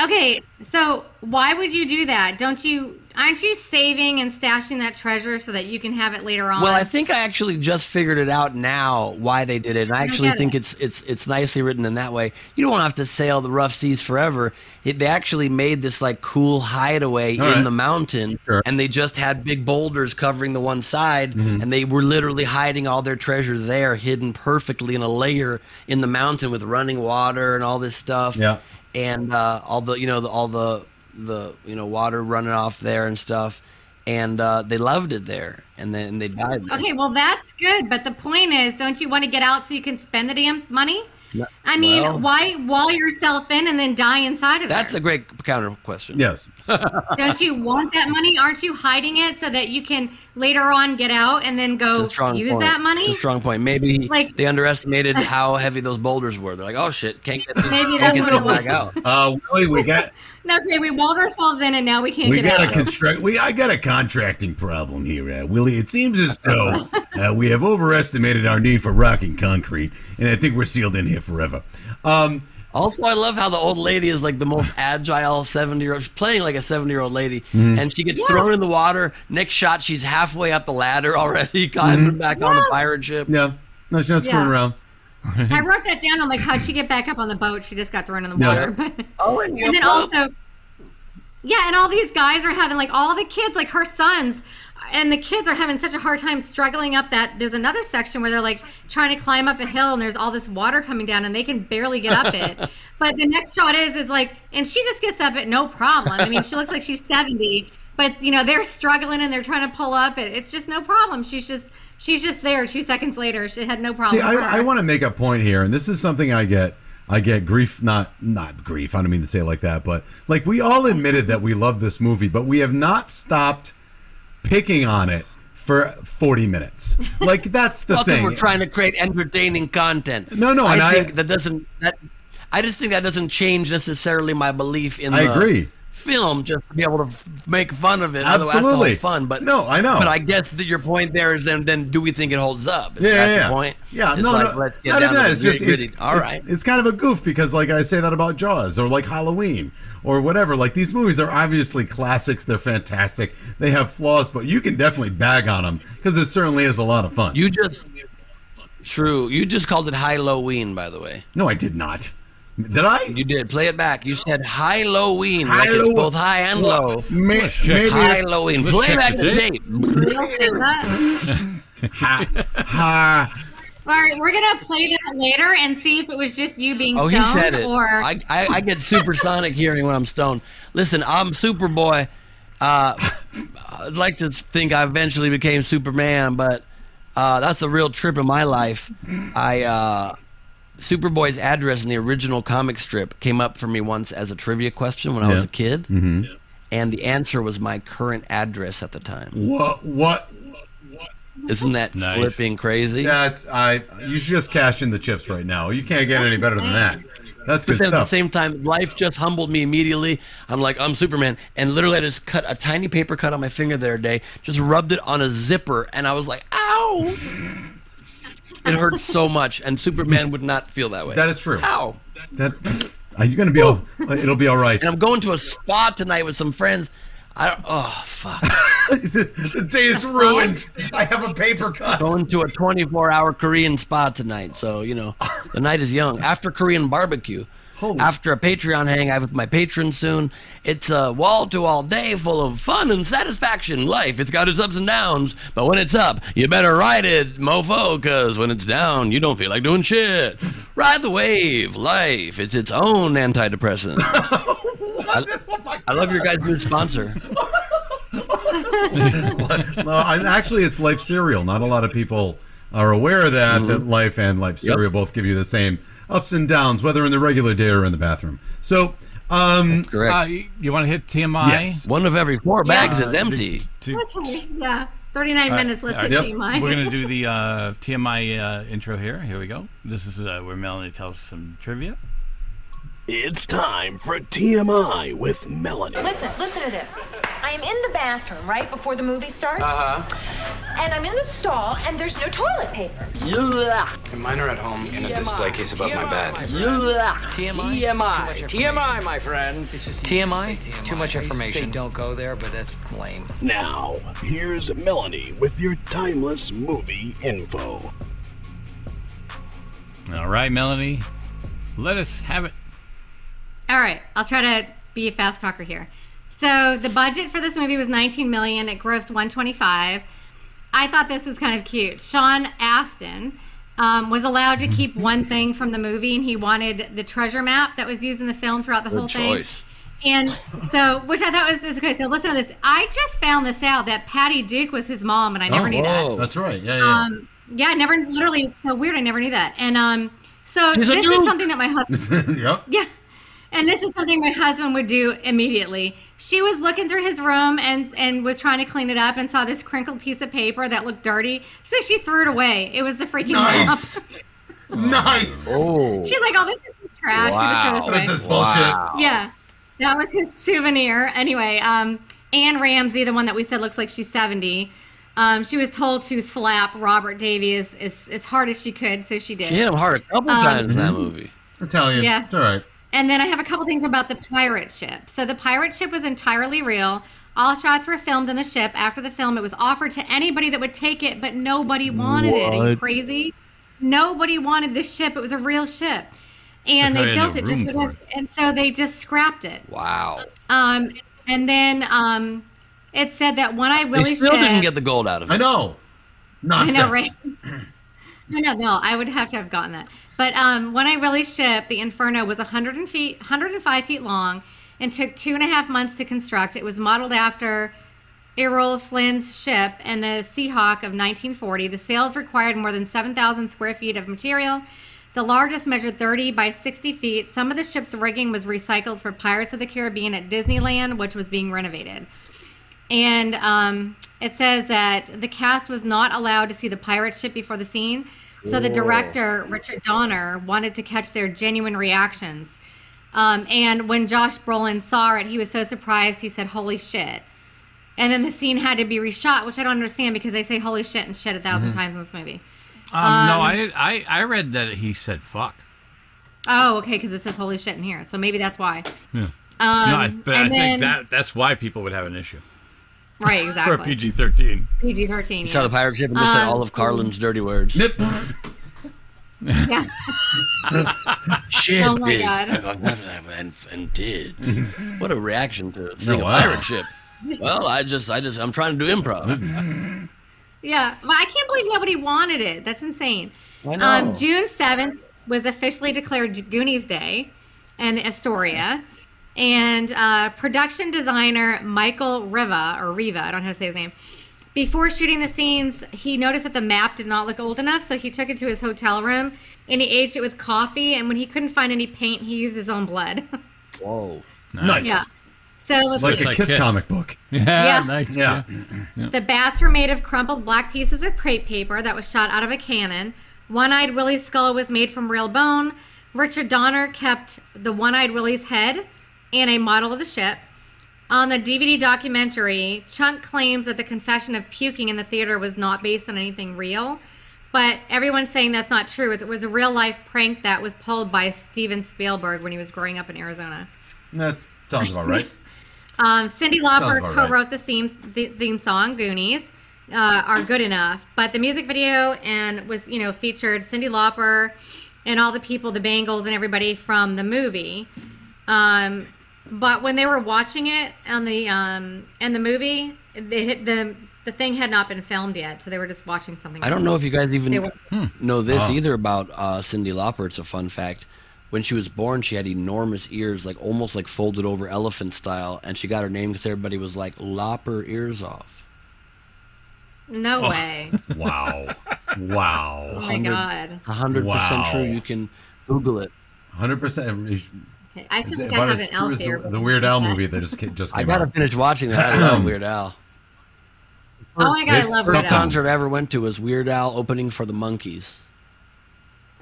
Okay, so why would you do that? Don't you? Aren't you saving and stashing that treasure so that you can have it later on? Well, I think I actually just figured it out now why they did it, and I actually get think it. it's it's it's nicely written in that way. You don't have to sail the rough seas forever. It, they actually made this like cool hideaway All in right. the mountain, Sure. and they just had big boulders covering the one side, Mm-hmm. and they were literally hiding all their treasure there, hidden perfectly in a layer in the mountain with running water and all this stuff. Yeah. and uh, all the you know the, all the the you know water running off there and stuff. And uh, they loved it there, and then they died. There. Okay, well that's good, but the point is, don't you want to get out so you can spend the damn money? No- I mean, well- why wall yourself in and then die inside of it? That's there? a great counter question. Yes. Don't you want that money? Aren't you hiding it so that you can later on get out and then go use point. that money? It's a strong point. Maybe Like- they underestimated how heavy those boulders were. They're like, oh shit, can't get these, Maybe can't get what these it was. back out. Uh, Willie, we got No, okay, we walled ourselves in and now we can't we get got out. a construct. We I got a contracting problem here, uh, Willie. It seems as though uh, we have overestimated our need for rock and concrete, and I think we're sealed in here forever. Um, Also, I love how the old lady is like the most agile 70 year old. She's playing like a 70 year old lady, Mm-hmm. and she gets thrown in the water. Next shot, she's halfway up the ladder already, climbing back on the pirate ship. Mm-hmm. yeah, no, she's not screwing Yeah. around. I wrote that down. I'm like, how'd she get back up on the boat? She just got thrown in the water. But Oh, and, and then know, also, yeah, and all these guys are having like all the kids, like her sons, and the kids are having such a hard time struggling up that. There's another section where they're like trying to climb up a hill, and there's all this water coming down, and they can barely get up it. but the next shot is is like, and she just gets up it no problem. I mean, she looks like she's 70, but you know they're struggling and they're trying to pull up it. It's just no problem. She's just. She's just there. Two seconds later, she had no problem. See. I, I want to make a point here, and this is something I get. I get grief, not not grief. I don't mean to say it like that, but like we all admitted that we love this movie, but we have not stopped picking on it for 40 minutes. Like that's the Well, because thing. we're trying to create entertaining content. No, no, and I I- think that doesn't. That I just think that doesn't change necessarily my belief in. I the agree. Film just to be able to f- make fun of it. Absolutely. fun. But No, I know. But I guess that your point there is then then do we think it holds up? Is yeah, that yeah, the point? Yeah, It's no, like, no, let's get not down that. It's just it's, all right. It's kind of a goof because, like I say that about Jaws or like Halloween or whatever. Like these movies are obviously classics. They're fantastic. They have flaws, but you can definitely bag on them because it certainly is a lot of fun. You just true. You just called it Halloween, by the way. no, I did not. Did I? You did. Play it back. You said Halloween, like it's Hallow- both high and low. May- Let's check. maybe Halloween. Play back the the tape. tape. Real say that. ha, ha. All right, we're gonna play that later and see if it was just you being Oh, he said it. or I, I, I get supersonic hearing when I'm stoned. Listen, I'm Superboy. Uh, I'd like to think I eventually became Superman, but uh, that's a real trip in my life. I uh, Superboy's address in the original comic strip came up for me once as a trivia question when I was a kid, mm-hmm. and the answer was my current address at the time. What? What? Isn't that Nice. flipping crazy? That's I. You should just cash in the chips right now. You can't get any better than that. That's good But good then at the same time, life just humbled me immediately. I'm like, I'm Superman. And literally, I just cut a tiny paper cut on my finger the other day, just rubbed it on a zipper, and I was like, ow! It hurts so much, and Superman would not feel that way. That is true. Ow! That are you gonna be? All, it'll be all right. And I'm going to a spa tonight with some friends. I don't, oh, fuck. the day is ruined. I have a paper cut. going to a 24 hour Korean spa tonight. So, you know, the night is young. After Korean barbecue. Holy- After a Patreon hangout with my patrons soon. It's a wall to wall day full of fun and satisfaction. Life, it's got its ups and downs, but when it's up, you better ride it, mofo, because when it's down, you don't feel like doing shit. Ride the wave. Life, it's its own antidepressant. I, oh I love your guys' new sponsor. No, actually, it's Life Cereal. Not a lot of people are aware of that. That mm-hmm. Life and Life Cereal both give you the same ups and downs, whether in the regular day or in the bathroom. So, um, Correct. Uh, you, you want to hit TMI? Yes. One of every four bags Uh, is empty. to- okay, yeah, 39 minutes. Let's All right. hit Yep. TMI. We're gonna do the uh, TMI uh, intro here. Here we go. This is uh, where Melanie tells some trivia. It's time for TMI with Melanie. Listen, listen to this. I am in the bathroom right before the movie starts. Uh huh. And I'm in the stall, and there's no toilet paper. Mine are at home in a display case above my bed. TMI. TMI. TMI, my friends. TMI? Too much I used to information. don't go there, but that's lame. Now, here's Melanie with your timeless movie info. All right, Melanie, let us have it. All right, I'll try to be a fast talker here. So the budget for this movie was 19 million. It grossed 125. I thought this was kind of cute. Sean Astin um, was allowed to keep one thing from the movie, and he wanted the treasure map that was used in the film throughout the whole choice. thing. And so, which I thought was this. okay. So listen to this. I just found this out that Patty Duke was his mom, and I never Oh, knew that. that's right. Yeah, yeah. Um, yeah, I never literally so weird. I never knew that. And um, so She's this is something that my husband. yep. Yeah. And this is something my husband would do immediately. She was looking through his room and, and was trying to clean it up and saw this crinkled piece of paper that looked dirty. So she threw it away. It was the freaking Nice. mop. nice. Oh. She's like, oh, this is trash. Wow. She just This threw is this away. bullshit. Yeah. That was his souvenir. Anyway, um, Anne Ramsey, the one that we said looks like she's 70, um, she was told to slap Robert Davi as, as, as hard as she could, so she did. She hit him hard a couple Um, times in that movie. Italian. Yeah. It's all right. And then I have a couple things about the pirate ship. So the pirate ship was entirely real. All shots were filmed in the ship. After the film, it was offered to anybody that would take it, but nobody wanted it. Are you crazy? Nobody wanted this ship. It was a real ship. And They they built it just for this. for and so they just scrapped it. Wow. Um, and then um, it said that when I They really still ship, didn't get the gold out of it. I know. I Nonsense. know, right? I know, no, I would have to have gotten that. But um, when I really shipped, the Inferno was 100 feet, 105 feet long and took two and a half months to construct. It was modeled after Errol Flynn's ship and the Seahawk of 1940. The sails required more than 7,000 square feet of material. The largest measured 30 by 60 feet. Some of the ship's rigging was recycled for Pirates of the Caribbean at Disneyland, which was being renovated. and um, it says that the cast was not allowed to see the pirate ship before the scene. So the director, Richard Donner, wanted to catch their genuine reactions. Um, and when Josh Brolin saw it, he was so surprised. He said, "Holy shit!" And then the scene had to be reshot, which I don't understand because they say "holy shit" and "shit" a 1000 times in this movie. Um, no, Um, I, I I read that he said fuck. Oh, okay, because it says "holy shit" in here, so maybe that's why. Yeah. Um, no, I, but I then, think that that's why people would have an issue right, for exactly. PG thirteen. PG thirteen. You saw the pirate ship and just said Um, all of Carlin's dirty words. Yeah. Shit Oh my is God. and, and did. what a reaction to seeing Oh, a wow. pirate ship. Well, I just, I just, I'm trying to do improv. Yeah, well, I can't believe nobody wanted it. That's insane. I know. Um, June seventh was officially declared Goonies Day in Astoria, and uh, production designer Michael Riva or Riva, I don't know how to say his name. Before shooting the scenes, he noticed that the map did not look old enough, so he took it to his hotel room and he aged it with coffee. And when he couldn't find any paint, he used his own blood. Whoa. Nice. yeah. So let's Like see. a like Kiss, Kiss. comic book. Yeah, Yeah. nice. Yeah. The bats were made of crumpled black pieces of crepe paper that was shot out of a cannon. One eyed Willie's skull was made from real bone. Richard Donner kept the one eyed Willie's head and a model of the ship. On the DVD documentary, Chunk claims that the confession of puking in the theater was not based on anything real. But everyone's saying that's not true. It was a real life prank that was pulled by Steven Spielberg when he was growing up in Arizona. That sounds about right. Um, Cyndi Lauper co-wrote the theme the theme song "Goonies" uh, are good enough, but the music video and was you know featured Cyndi Lauper and all the people, the Bangles, and everybody from the movie. Um, but when they were watching it on the um, in the movie, they, the the thing had not been filmed yet, so they were just watching something. I don't know if you guys even were- know this Oh. either about uh, Cyndi Lauper. It's a fun fact. When she was born, she had enormous ears, like almost like folded over elephant style, and she got her name because everybody was like "Lopper ears off." No Oh. way! Wow. Wow! Oh my god! A hundred percent Wow. true. You can Google it. 100%. Okay, I feel It's like I have an true here. the, the Weird Al movie that just just came, just I gotta out. finish watching that. I love Weird Al. Oh my god, I love First Weird Al. concert I ever went to was Weird Al opening for the Monkees.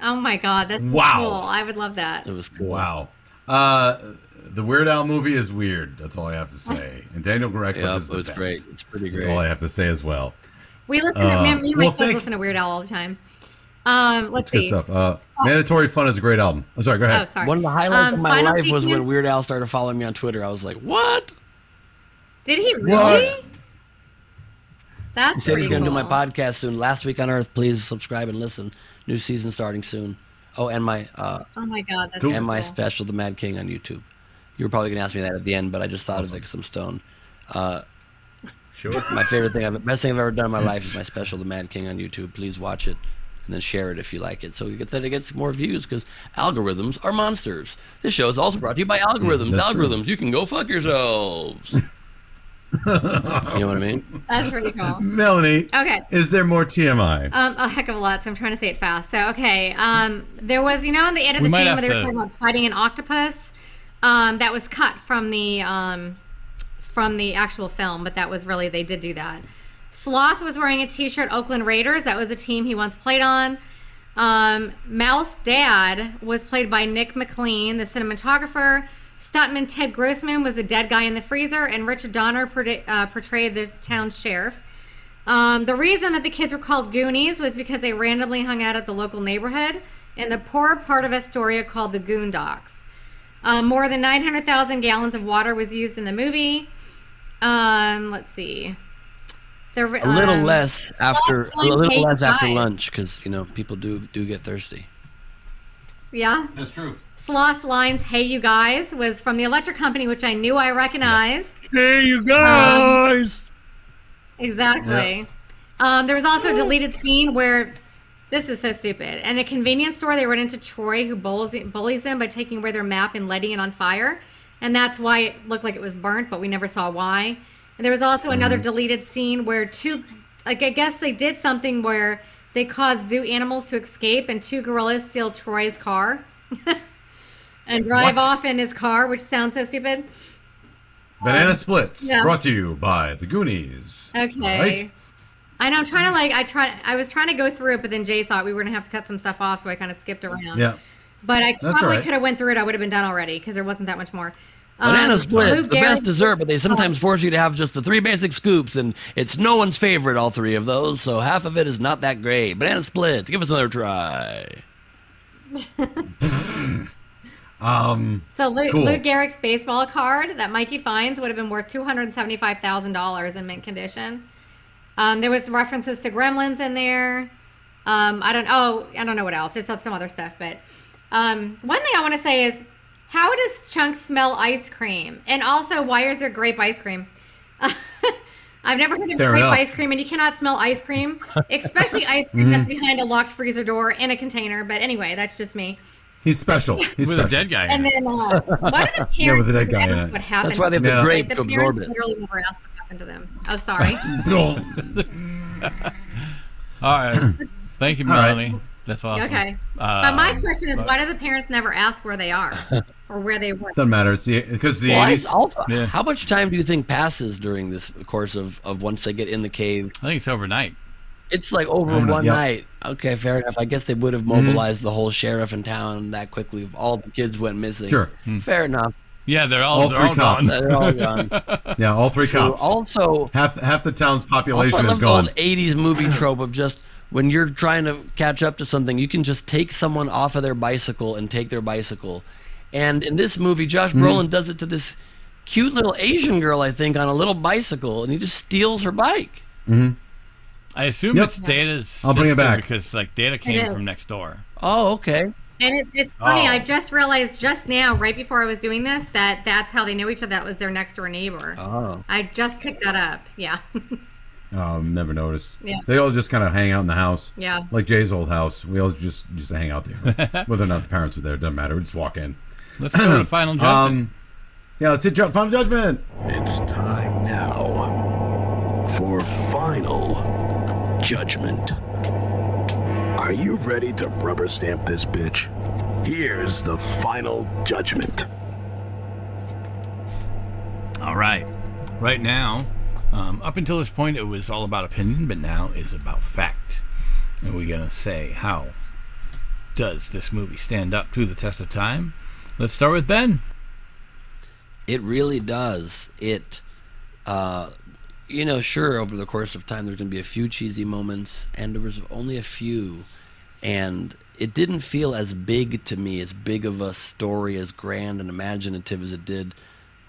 Oh my god, that's Wow. cool. I would love that. It was cool. Wow. Uh, the Weird Al movie is weird. That's all I have to say. And Daniel Radcliffe Yep, is the it was best. great. It's pretty That's great. all I have to say as well. We listen Uh, to me, me and my well, kids thank- listen to Weird Al all the time. Um, let's Good see. stuff. Uh, Mandatory Fun is a great album. I'm sorry. Go Oh, ahead. sorry. One of the highlights Um, of my life was when Weird Al started following me on Twitter. I was like, "What?" Did he really? What? That's He said he's pretty going to do my podcast soon. Last Week on Earth. Please subscribe and listen. New season starting soon. Oh, and my uh, Oh my god, that's Cool. and my special, The Mad King, on YouTube. You were probably going to ask me that at the end, but I just thought of it because I'm stoned. Uh, Sure. my favorite thing, I've, best thing I've ever done in my life is my special, The Mad King, on YouTube. Please watch it and then share it if you like it, so you get that it gets more views because algorithms are monsters. This show is also brought to you by algorithms. that's true. algorithms, you can go fuck yourselves. you know what I mean? That's pretty cool. Melanie, Okay. is there more TMI? Um, a heck of a lot, so I'm trying to say it fast. So, okay, um, there was, you know, in the end of the might scene have where they were to- talking about fighting an octopus, um, that was cut from the um, from the actual film, but that was really they did do that. Sloth was wearing a T-shirt, Oakland Raiders. That was a team he once played on. Um, Mouse Dad was played by Nick McLean, the cinematographer. Stuntman Ted Grossman was the dead guy in the freezer, and Richard Donner uh, portrayed the town sheriff. Um, the reason that the kids were called Goonies was because they randomly hung out at the local neighborhood in the poor part of Astoria called the Goondocks. Um, more than 900,000 gallons of water was used in the movie. Um, let's see. The, A little um, less after a little Lane less after died. lunch because you know people do do get thirsty. Yeah. That's true. Sloth's Lines, Hey You Guys, was from the electric company, which I knew I recognized. Hey, you guys. Exactly. Um, there was also a deleted scene where this is so stupid. In a convenience store, they run into Troy, who bullies, bullies them by taking away their map and lighting it on fire. And that's why it looked like it was burnt, but we never saw why. And there was also another mm-hmm. deleted scene where two, like, I guess they did something where they caused zoo animals to escape, and two gorillas steal Troy's car and drive What? off in his car, which sounds so stupid. Banana um, Splits, yeah. brought to you by the Goonies. Okay. Right? I know. I'm trying to like. I try. I was trying to go through it, but then Jay thought we were gonna have to cut some stuff off, so I kind of skipped around. Yeah. But I That's probably right. could have went through it. I would have been done already because there wasn't that much more. Um, Banana splits, Lou the best dessert, but they sometimes force you to have just the three basic scoops, and it's no one's favorite, all three of those, so half of it is not that great. Banana splits, give us another try. Um, So Lou, Cool. Lou Gehrig's baseball card that Mikey finds would have been worth two hundred seventy-five thousand dollars in mint condition. Um, there was references to Gremlins in there. Um, I don't. Oh, I don't know what else. There's some other stuff, but um, one thing I want to say is, how does Chunk smell ice cream? And also, why is there grape ice cream? I've never heard of Fair grape enough. ice cream, and you cannot smell ice cream, especially ice cream that's Mm-hmm. behind a locked freezer door in a container. But anyway, that's just me. he's special. He's With special. a dead guy. in And then, uh, why do the parents Yeah, with the dead guy in what happened? That's why they have Yeah. the Like, grape the absorb it. literally never asked what happened to them. Oh, sorry. All right. Thank you, All right. Melanie. That's awesome. okay. Uh, but my question is, why do the parents never ask where they are or where they were? Doesn't matter. It's the because the Well, eighties. also, Yeah. how much time do you think passes during this course of, of once they get in the cave? I think it's overnight. It's like over one yep. night. Okay, fair enough. I guess they would have Mm-hmm. mobilized the whole sheriff in town that quickly if all the kids went missing. Sure. Fair enough. Yeah, they're all, All they're three all cops. gone. They're all gone. Yeah, all three So cops. also, half half the town's also, population I is love the gone. old '80s movie trope of just when you're trying to catch up to something, you can just take someone off of their bicycle and take their bicycle. And in this movie, Josh Mm-hmm. Brolin does it to this cute little Asian girl, I think, on a little bicycle, and he just steals her bike. I assume Yep. it's Data's I'll bring it back. because like Data came from next door. Oh, okay. And it, it's funny. Oh. I just realized just now, right before I was doing this, that that's how they knew each other. That was their next door neighbor. Oh. I just picked that up. Yeah. Um, never noticed. Yeah. They all just kind of hang out in the house. Yeah. Like Jay's old house. We all just just hang out there. Whether or not the parents were there, doesn't matter. We just walk in. Let's go to final judgment. Um, yeah, let's hit ju- final judgment. It's time now for final judgment. Are you ready to rubber stamp this bitch? Here's the final judgment. All right. Right now, um, up until this point, it was all about opinion, but now is about fact. And we're going to say, how does this movie stand up to the test of time? Let's start with Ben. It really does. It, uh, you know, sure, over the course of time, there's going to be a few cheesy moments, and there was only a few. And it didn't feel as big to me, as big of a story, as grand and imaginative as it did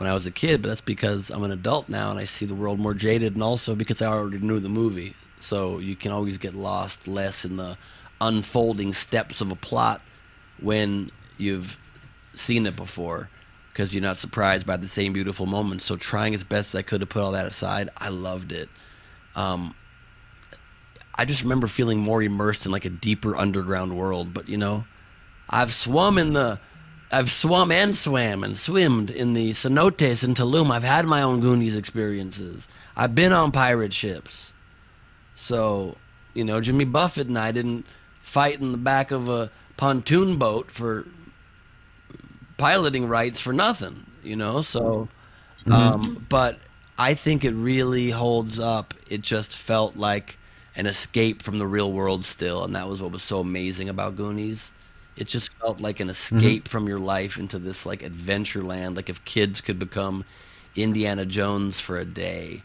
when I was a kid. But that's because I'm an adult now and I see the world more jaded, and also because I already knew the movie. So you can always get lost less in the unfolding steps of a plot when you've seen it before because you're not surprised by the same beautiful moments. So trying as best as I could to put all that aside, I loved it. Um, I just remember feeling more immersed in like a deeper underground world. But you know, I've swum in the, I've swum and swam and swimmed in the cenotes in Tulum. I've had my own Goonies experiences. I've been on pirate ships. So, you know, Jimmy Buffett and I didn't fight in the back of a pontoon boat for piloting rights for nothing, you know. So, um, but I think it really holds up. It just felt like an escape from the real world still, and that was what was so amazing about Goonies. It just felt like an mm-hmm. escape from your life into this like adventure land. Like if kids could become Indiana Jones for a day,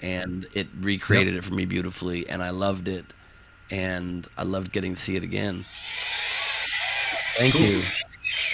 and it recreated it for me beautifully, and I loved it, and I loved getting to see it again. Thank you,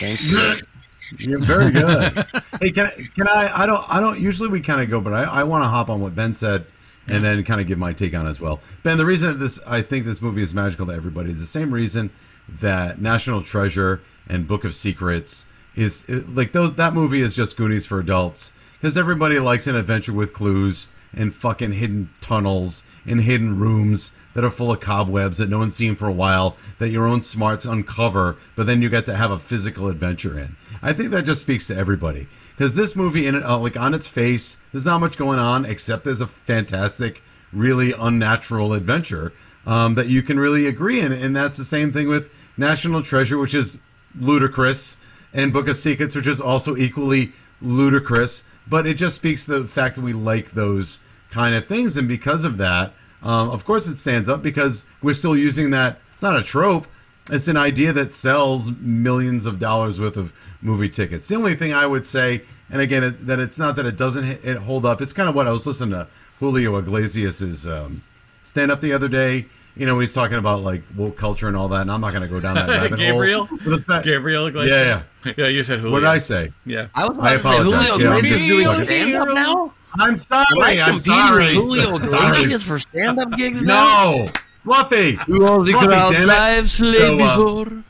thank you. You're very good. hey, can I, can I? I don't. I don't. Usually we kind of go, but I, I want to hop on what Ben said, and then kind of give my take on it as well. Ben, the reason that this I think this movie is magical to everybody is the same reason that National Treasure and Book of Secrets is like those. That movie is just Goonies for adults because everybody likes an adventure with clues and fucking hidden tunnels and hidden rooms that are full of cobwebs that no one's seen for a while that your own smarts uncover but then you get to have a physical adventure in i think that just speaks to everybody because this movie in it uh, like on its face there's not much going on except there's a fantastic really unnatural adventure um, that you can really agree in and that's the same thing with national treasure which is ludicrous and Book of Secrets, which is also equally ludicrous, but it just speaks to the fact that we like those kind of things, and because of that, um, of course, it stands up because we're still using that. It's not a trope. It's an idea that sells millions of dollars worth of movie tickets. The only thing I would say, and again, it, that it's not that it doesn't it hold up. It's kind of what I was listening to Julio Iglesias's um, stand up the other day. You know, he's talking about like woke culture and all that, and I'm not going to go down that rabbit Gabriel? hole. But the fact- Gabriel Iglesias. Yeah, Yeah, you said Julio. What did I say? Yeah. I was about I to say Julio Gail. Iglesias doing stand up now. I'm sorry. Am I I'm sorry. Julio I'm. Iglesias for stand up gigs now? No, Fluffy. You all the crowd damn it. live slave So, uh, before.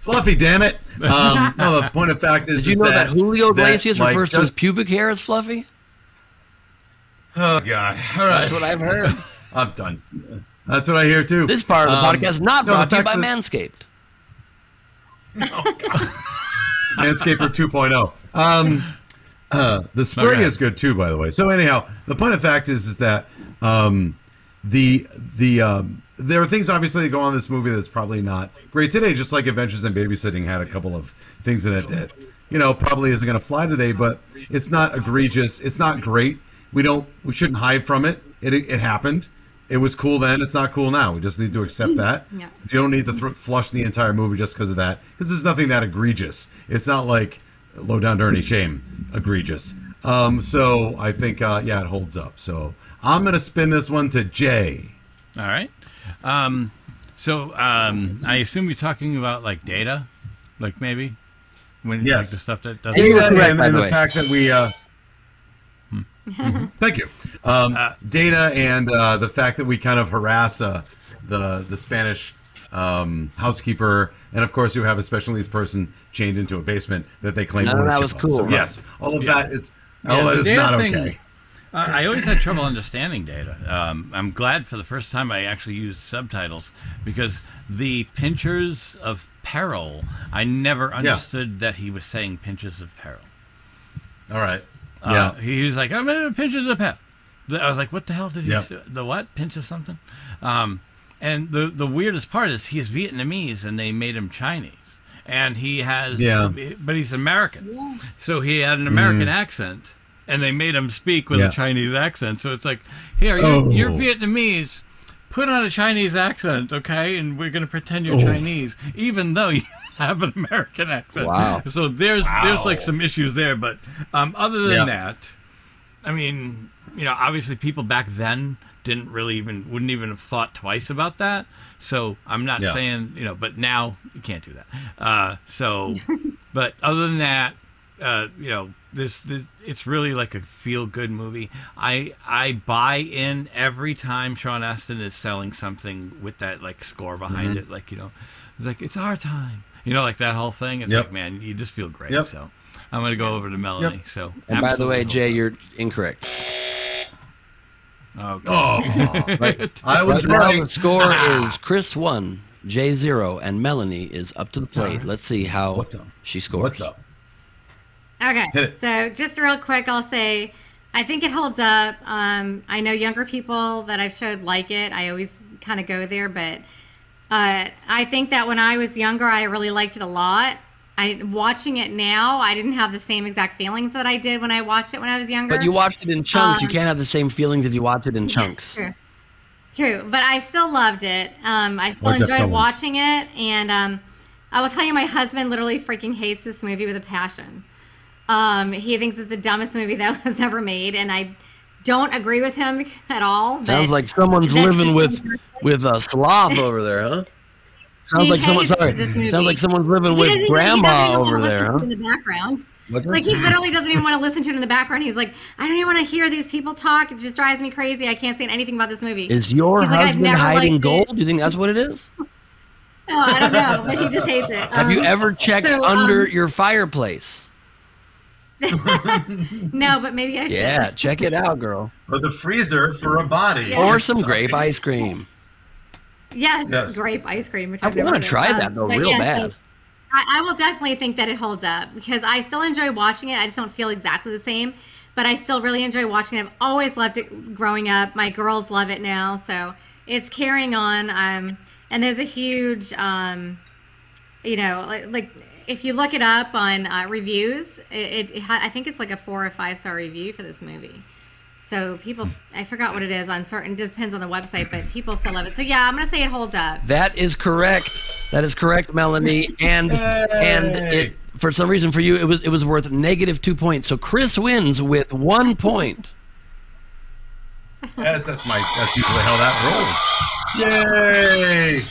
Fluffy, damn it. Um, no, the point of fact is, Did you is know that, Julio Iglesias like, refers to his pubic hair as fluffy? Oh God! All right, That's what I've heard. I'm done. That's what I hear too. This part of the Um, podcast is not no, brought to you fact by that- Manscaped. Manscaper 2.0. Um, uh, the spring Okay. is good too, by the way. So anyhow, the point of fact is, is that um, the the um, there are things obviously that go on in this movie that's probably not great today. Just like Adventures in Babysitting had a couple of things in it that you know probably isn't going to fly today, but it's not egregious. It's not great. We don't. We shouldn't hide from it. It it happened. It was cool then. It's not cool now. We just need to accept that. Yeah. You don't need to thr flush the entire movie just because of that, because there's nothing that egregious. It's not like low down dirty shame egregious. Um, so I think uh, yeah, it holds up. So I'm gonna spin this one to Jay. All right. Um, so um, I assume you're talking about like data, like maybe when like, the stuff that doesn't. you were Data and, by and the the way. fact that we uh, thank you. Um, Uh, data and uh, the fact that we kind of harass uh, the the Spanish um, housekeeper, and of course you have a special needs person chained into a basement that they claim None of that was cool, So, right? yes, all of Yeah. that is all that the is data not thing- okay. Uh, I always had trouble understanding data. Um, I'm glad for the first time I actually used subtitles because the pinchers of peril, I never understood that he was saying pinches of peril. All right. Uh, Yeah. he was like, I'm in pinches of peril. I was like, what the hell did he Yeah. say? The what? Pinch of something? Um, and the, the weirdest part is he's Vietnamese and they made him Chinese. And he has, Yeah. but he's American. So he had an American accent and they made him speak with. Yeah. a Chinese accent. So it's like, here, you're, Oh. you're Vietnamese. Put on a Chinese accent, okay? And we're going to pretend you're Oh. Chinese, even though you have an American accent. Wow. So there's there's like some issues there, but um, other than Yeah. that, I mean, you know, obviously people back then didn't really even wouldn't even have thought twice about that. So I'm not Yeah. saying you know, but now you can't do that. Uh, so, but other than that, uh, you know, this, this it's really like a feel good movie. I I buy in every time Sean Astin is selling something with that like score behind Mm-hmm. it, like you know, like it's our time. You know, like that whole thing. It's Yep. like, man, you just feel great. Yep. So I'm gonna go over to Melanie. So And by the way, Jay, you're incorrect. Okay. Oh, right. I was right right. the score is Chris one, Jay zero, and Melanie is up to the plate. Let's see how What's up? she scores. What's up? Okay. So just real quick, I'll say I think it holds up. Um, I know younger people that I've showed like it. I always kind of go there, but uh, I think that when I was younger, I really liked it a lot. I watching it now, I didn't have the same exact feelings that I did when I watched it when I was younger. But you watched it in chunks. you Um, can't have the same feelings if you watch it in chunks. True. True, but I still loved it. Um, I still Or enjoyed watching it, and um, I will tell you, my husband literally freaking hates this movie with a passion. Um, he thinks it's the dumbest movie that was ever made, and I don't agree with him at all. Sounds like someone's living with with a sloth over there, huh? Sounds He like someone. Sorry, sounds like someone's living He with doesn't even- he doesn't grandma over there, huh? In the background. What's Like he literally doesn't even want to listen to it in the background. He's like, I don't even want to hear these people talk. It just drives me crazy. I can't say anything about this movie. Is your He's like, "I've husband never hiding gold? it." Do you think that's what it is? No, I don't know, but he just hates it. Have you Um, ever checked so, under um, your fireplace? No, but maybe I should. Yeah, check it out, girl. Or the freezer for a body. Yeah. Or some grape ice cream. Yes, Yes. grape ice cream. Which I I've want to of. try Um, that though, but real yeah, bad. so I, I will definitely think that it holds up because I still enjoy watching it. I just don't feel exactly the same, but I still really enjoy watching it. I've always loved it growing up. My girls love it now, so it's carrying on. Um, and there's a huge um, you know, like, like if you look it up on uh, reviews, it, it ha- I think it's like a four or five star review for this movie. So people, I forgot what it is on certain. Depends on the website, but people still love it. So yeah, I'm gonna say it holds up. That is correct. That is correct, Melanie. And and it for some reason for you it was it was worth negative two points. So Chris wins with one point. Yes, that's my. That's usually how that rolls. Yay!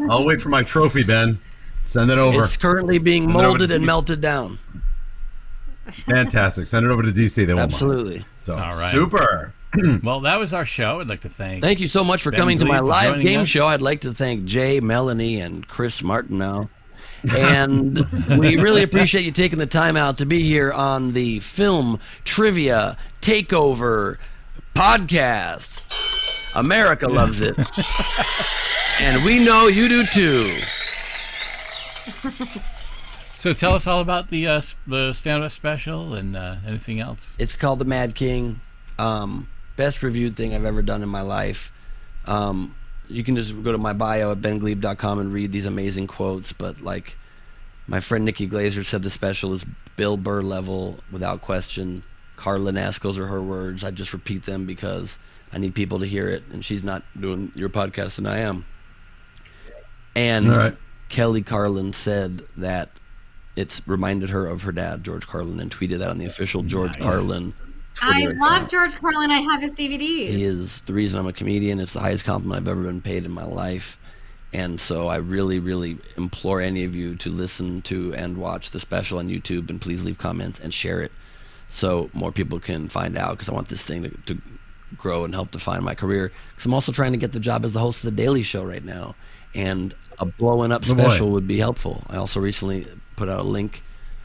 I'll wait for my trophy, Ben. Send it over. It's currently being Send it over to molded and melted down. Fantastic. Send it over to DC. They won't mind. Absolutely. So All right. super. Well, that was our show. I'd like to thank. Thank you so much for Ben coming to my live game us. show. I'd like to thank Jay, Melanie, and Chris Martineau. And we really appreciate you taking the time out to be here on the Film Trivia Takeover podcast. America loves it. and we know you do too. So tell us all about the uh, the stand-up special and uh, anything else. It's called The Mad King. Um, best reviewed thing I've ever done in my life. Um, you can just go to my bio at bengleib.com and read these amazing quotes. But like my friend Nikki Glazer said, the special is Bill Burr level without question. Carla Naskos are her words. I just repeat them because I need people to hear it, and she's not doing your podcast, and I am. And All right. Kelly Carlin said that it's reminded her of her dad, George Carlin, and tweeted that on the official George Nice. Carlin. I Twitter love account. George Carlin. I have his DVDs. He is the reason I'm a comedian. It's the highest compliment I've ever been paid in my life. And so I really, really implore any of you to listen to and watch the special on YouTube and please leave comments and share it so more people can find out because I want this thing to, to grow and help define my career. Because I'm also trying to get the job as the host of The Daily Show right now. And a blowing up Oh, special would be helpful. I also recently put out a link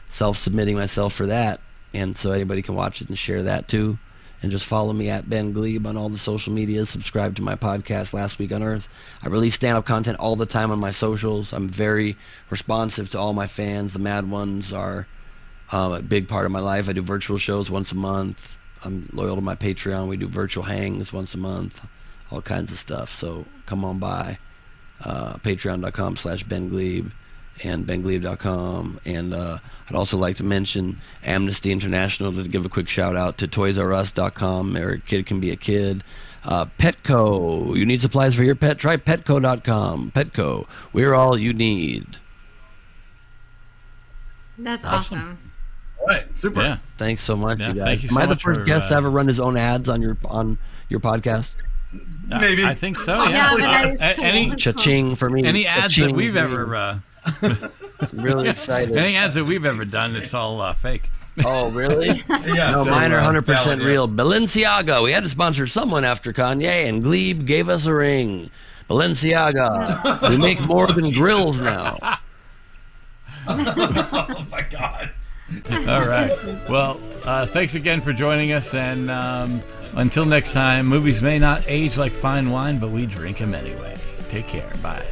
self submitting myself for that. And so anybody can watch it and share that too. And just follow me at Ben Gleib on all the social medias. Subscribe to my podcast, Last Week on Earth. I release stand up content all the time on my socials. I'm very responsive to all my fans. The mad ones are um, a big part of my life. I do virtual shows once a month. I'm loyal to my Patreon. We do virtual hangs once a month, all kinds of stuff. So come on by uh, patreon.com slash Ben Gleib and bengleib.com. And uh, I'd also like to mention Amnesty International to give a quick shout out to toysrus.com, where a kid can be a kid. Uh, Petco, you need supplies for your pet? Try petco.com. Petco, we're all you need. That's Awesome. awesome. All right. Super. Yeah. Thanks so much, Yeah, you guys. thank you Am so I the first for, guest to uh, ever run his own ads on your on your podcast? I- Maybe. I, think so. Yeah, Yeah. but that is any Cha-ching for me. any ads Cha-ching that we've ever uh, really excited. any ads that we've ever done, it's all uh, fake. Oh, really? Yeah. No, so, mine are uh, 100% valid, yeah. real. Balenciaga. We had to sponsor someone after Kanye, and Gleib gave us a ring. Balenciaga. we make more than grills now. Oh my God. All right. Well, uh, thanks again for joining us, and um, until next time, movies may not age like fine wine, but we drink them anyway. Take care. Bye.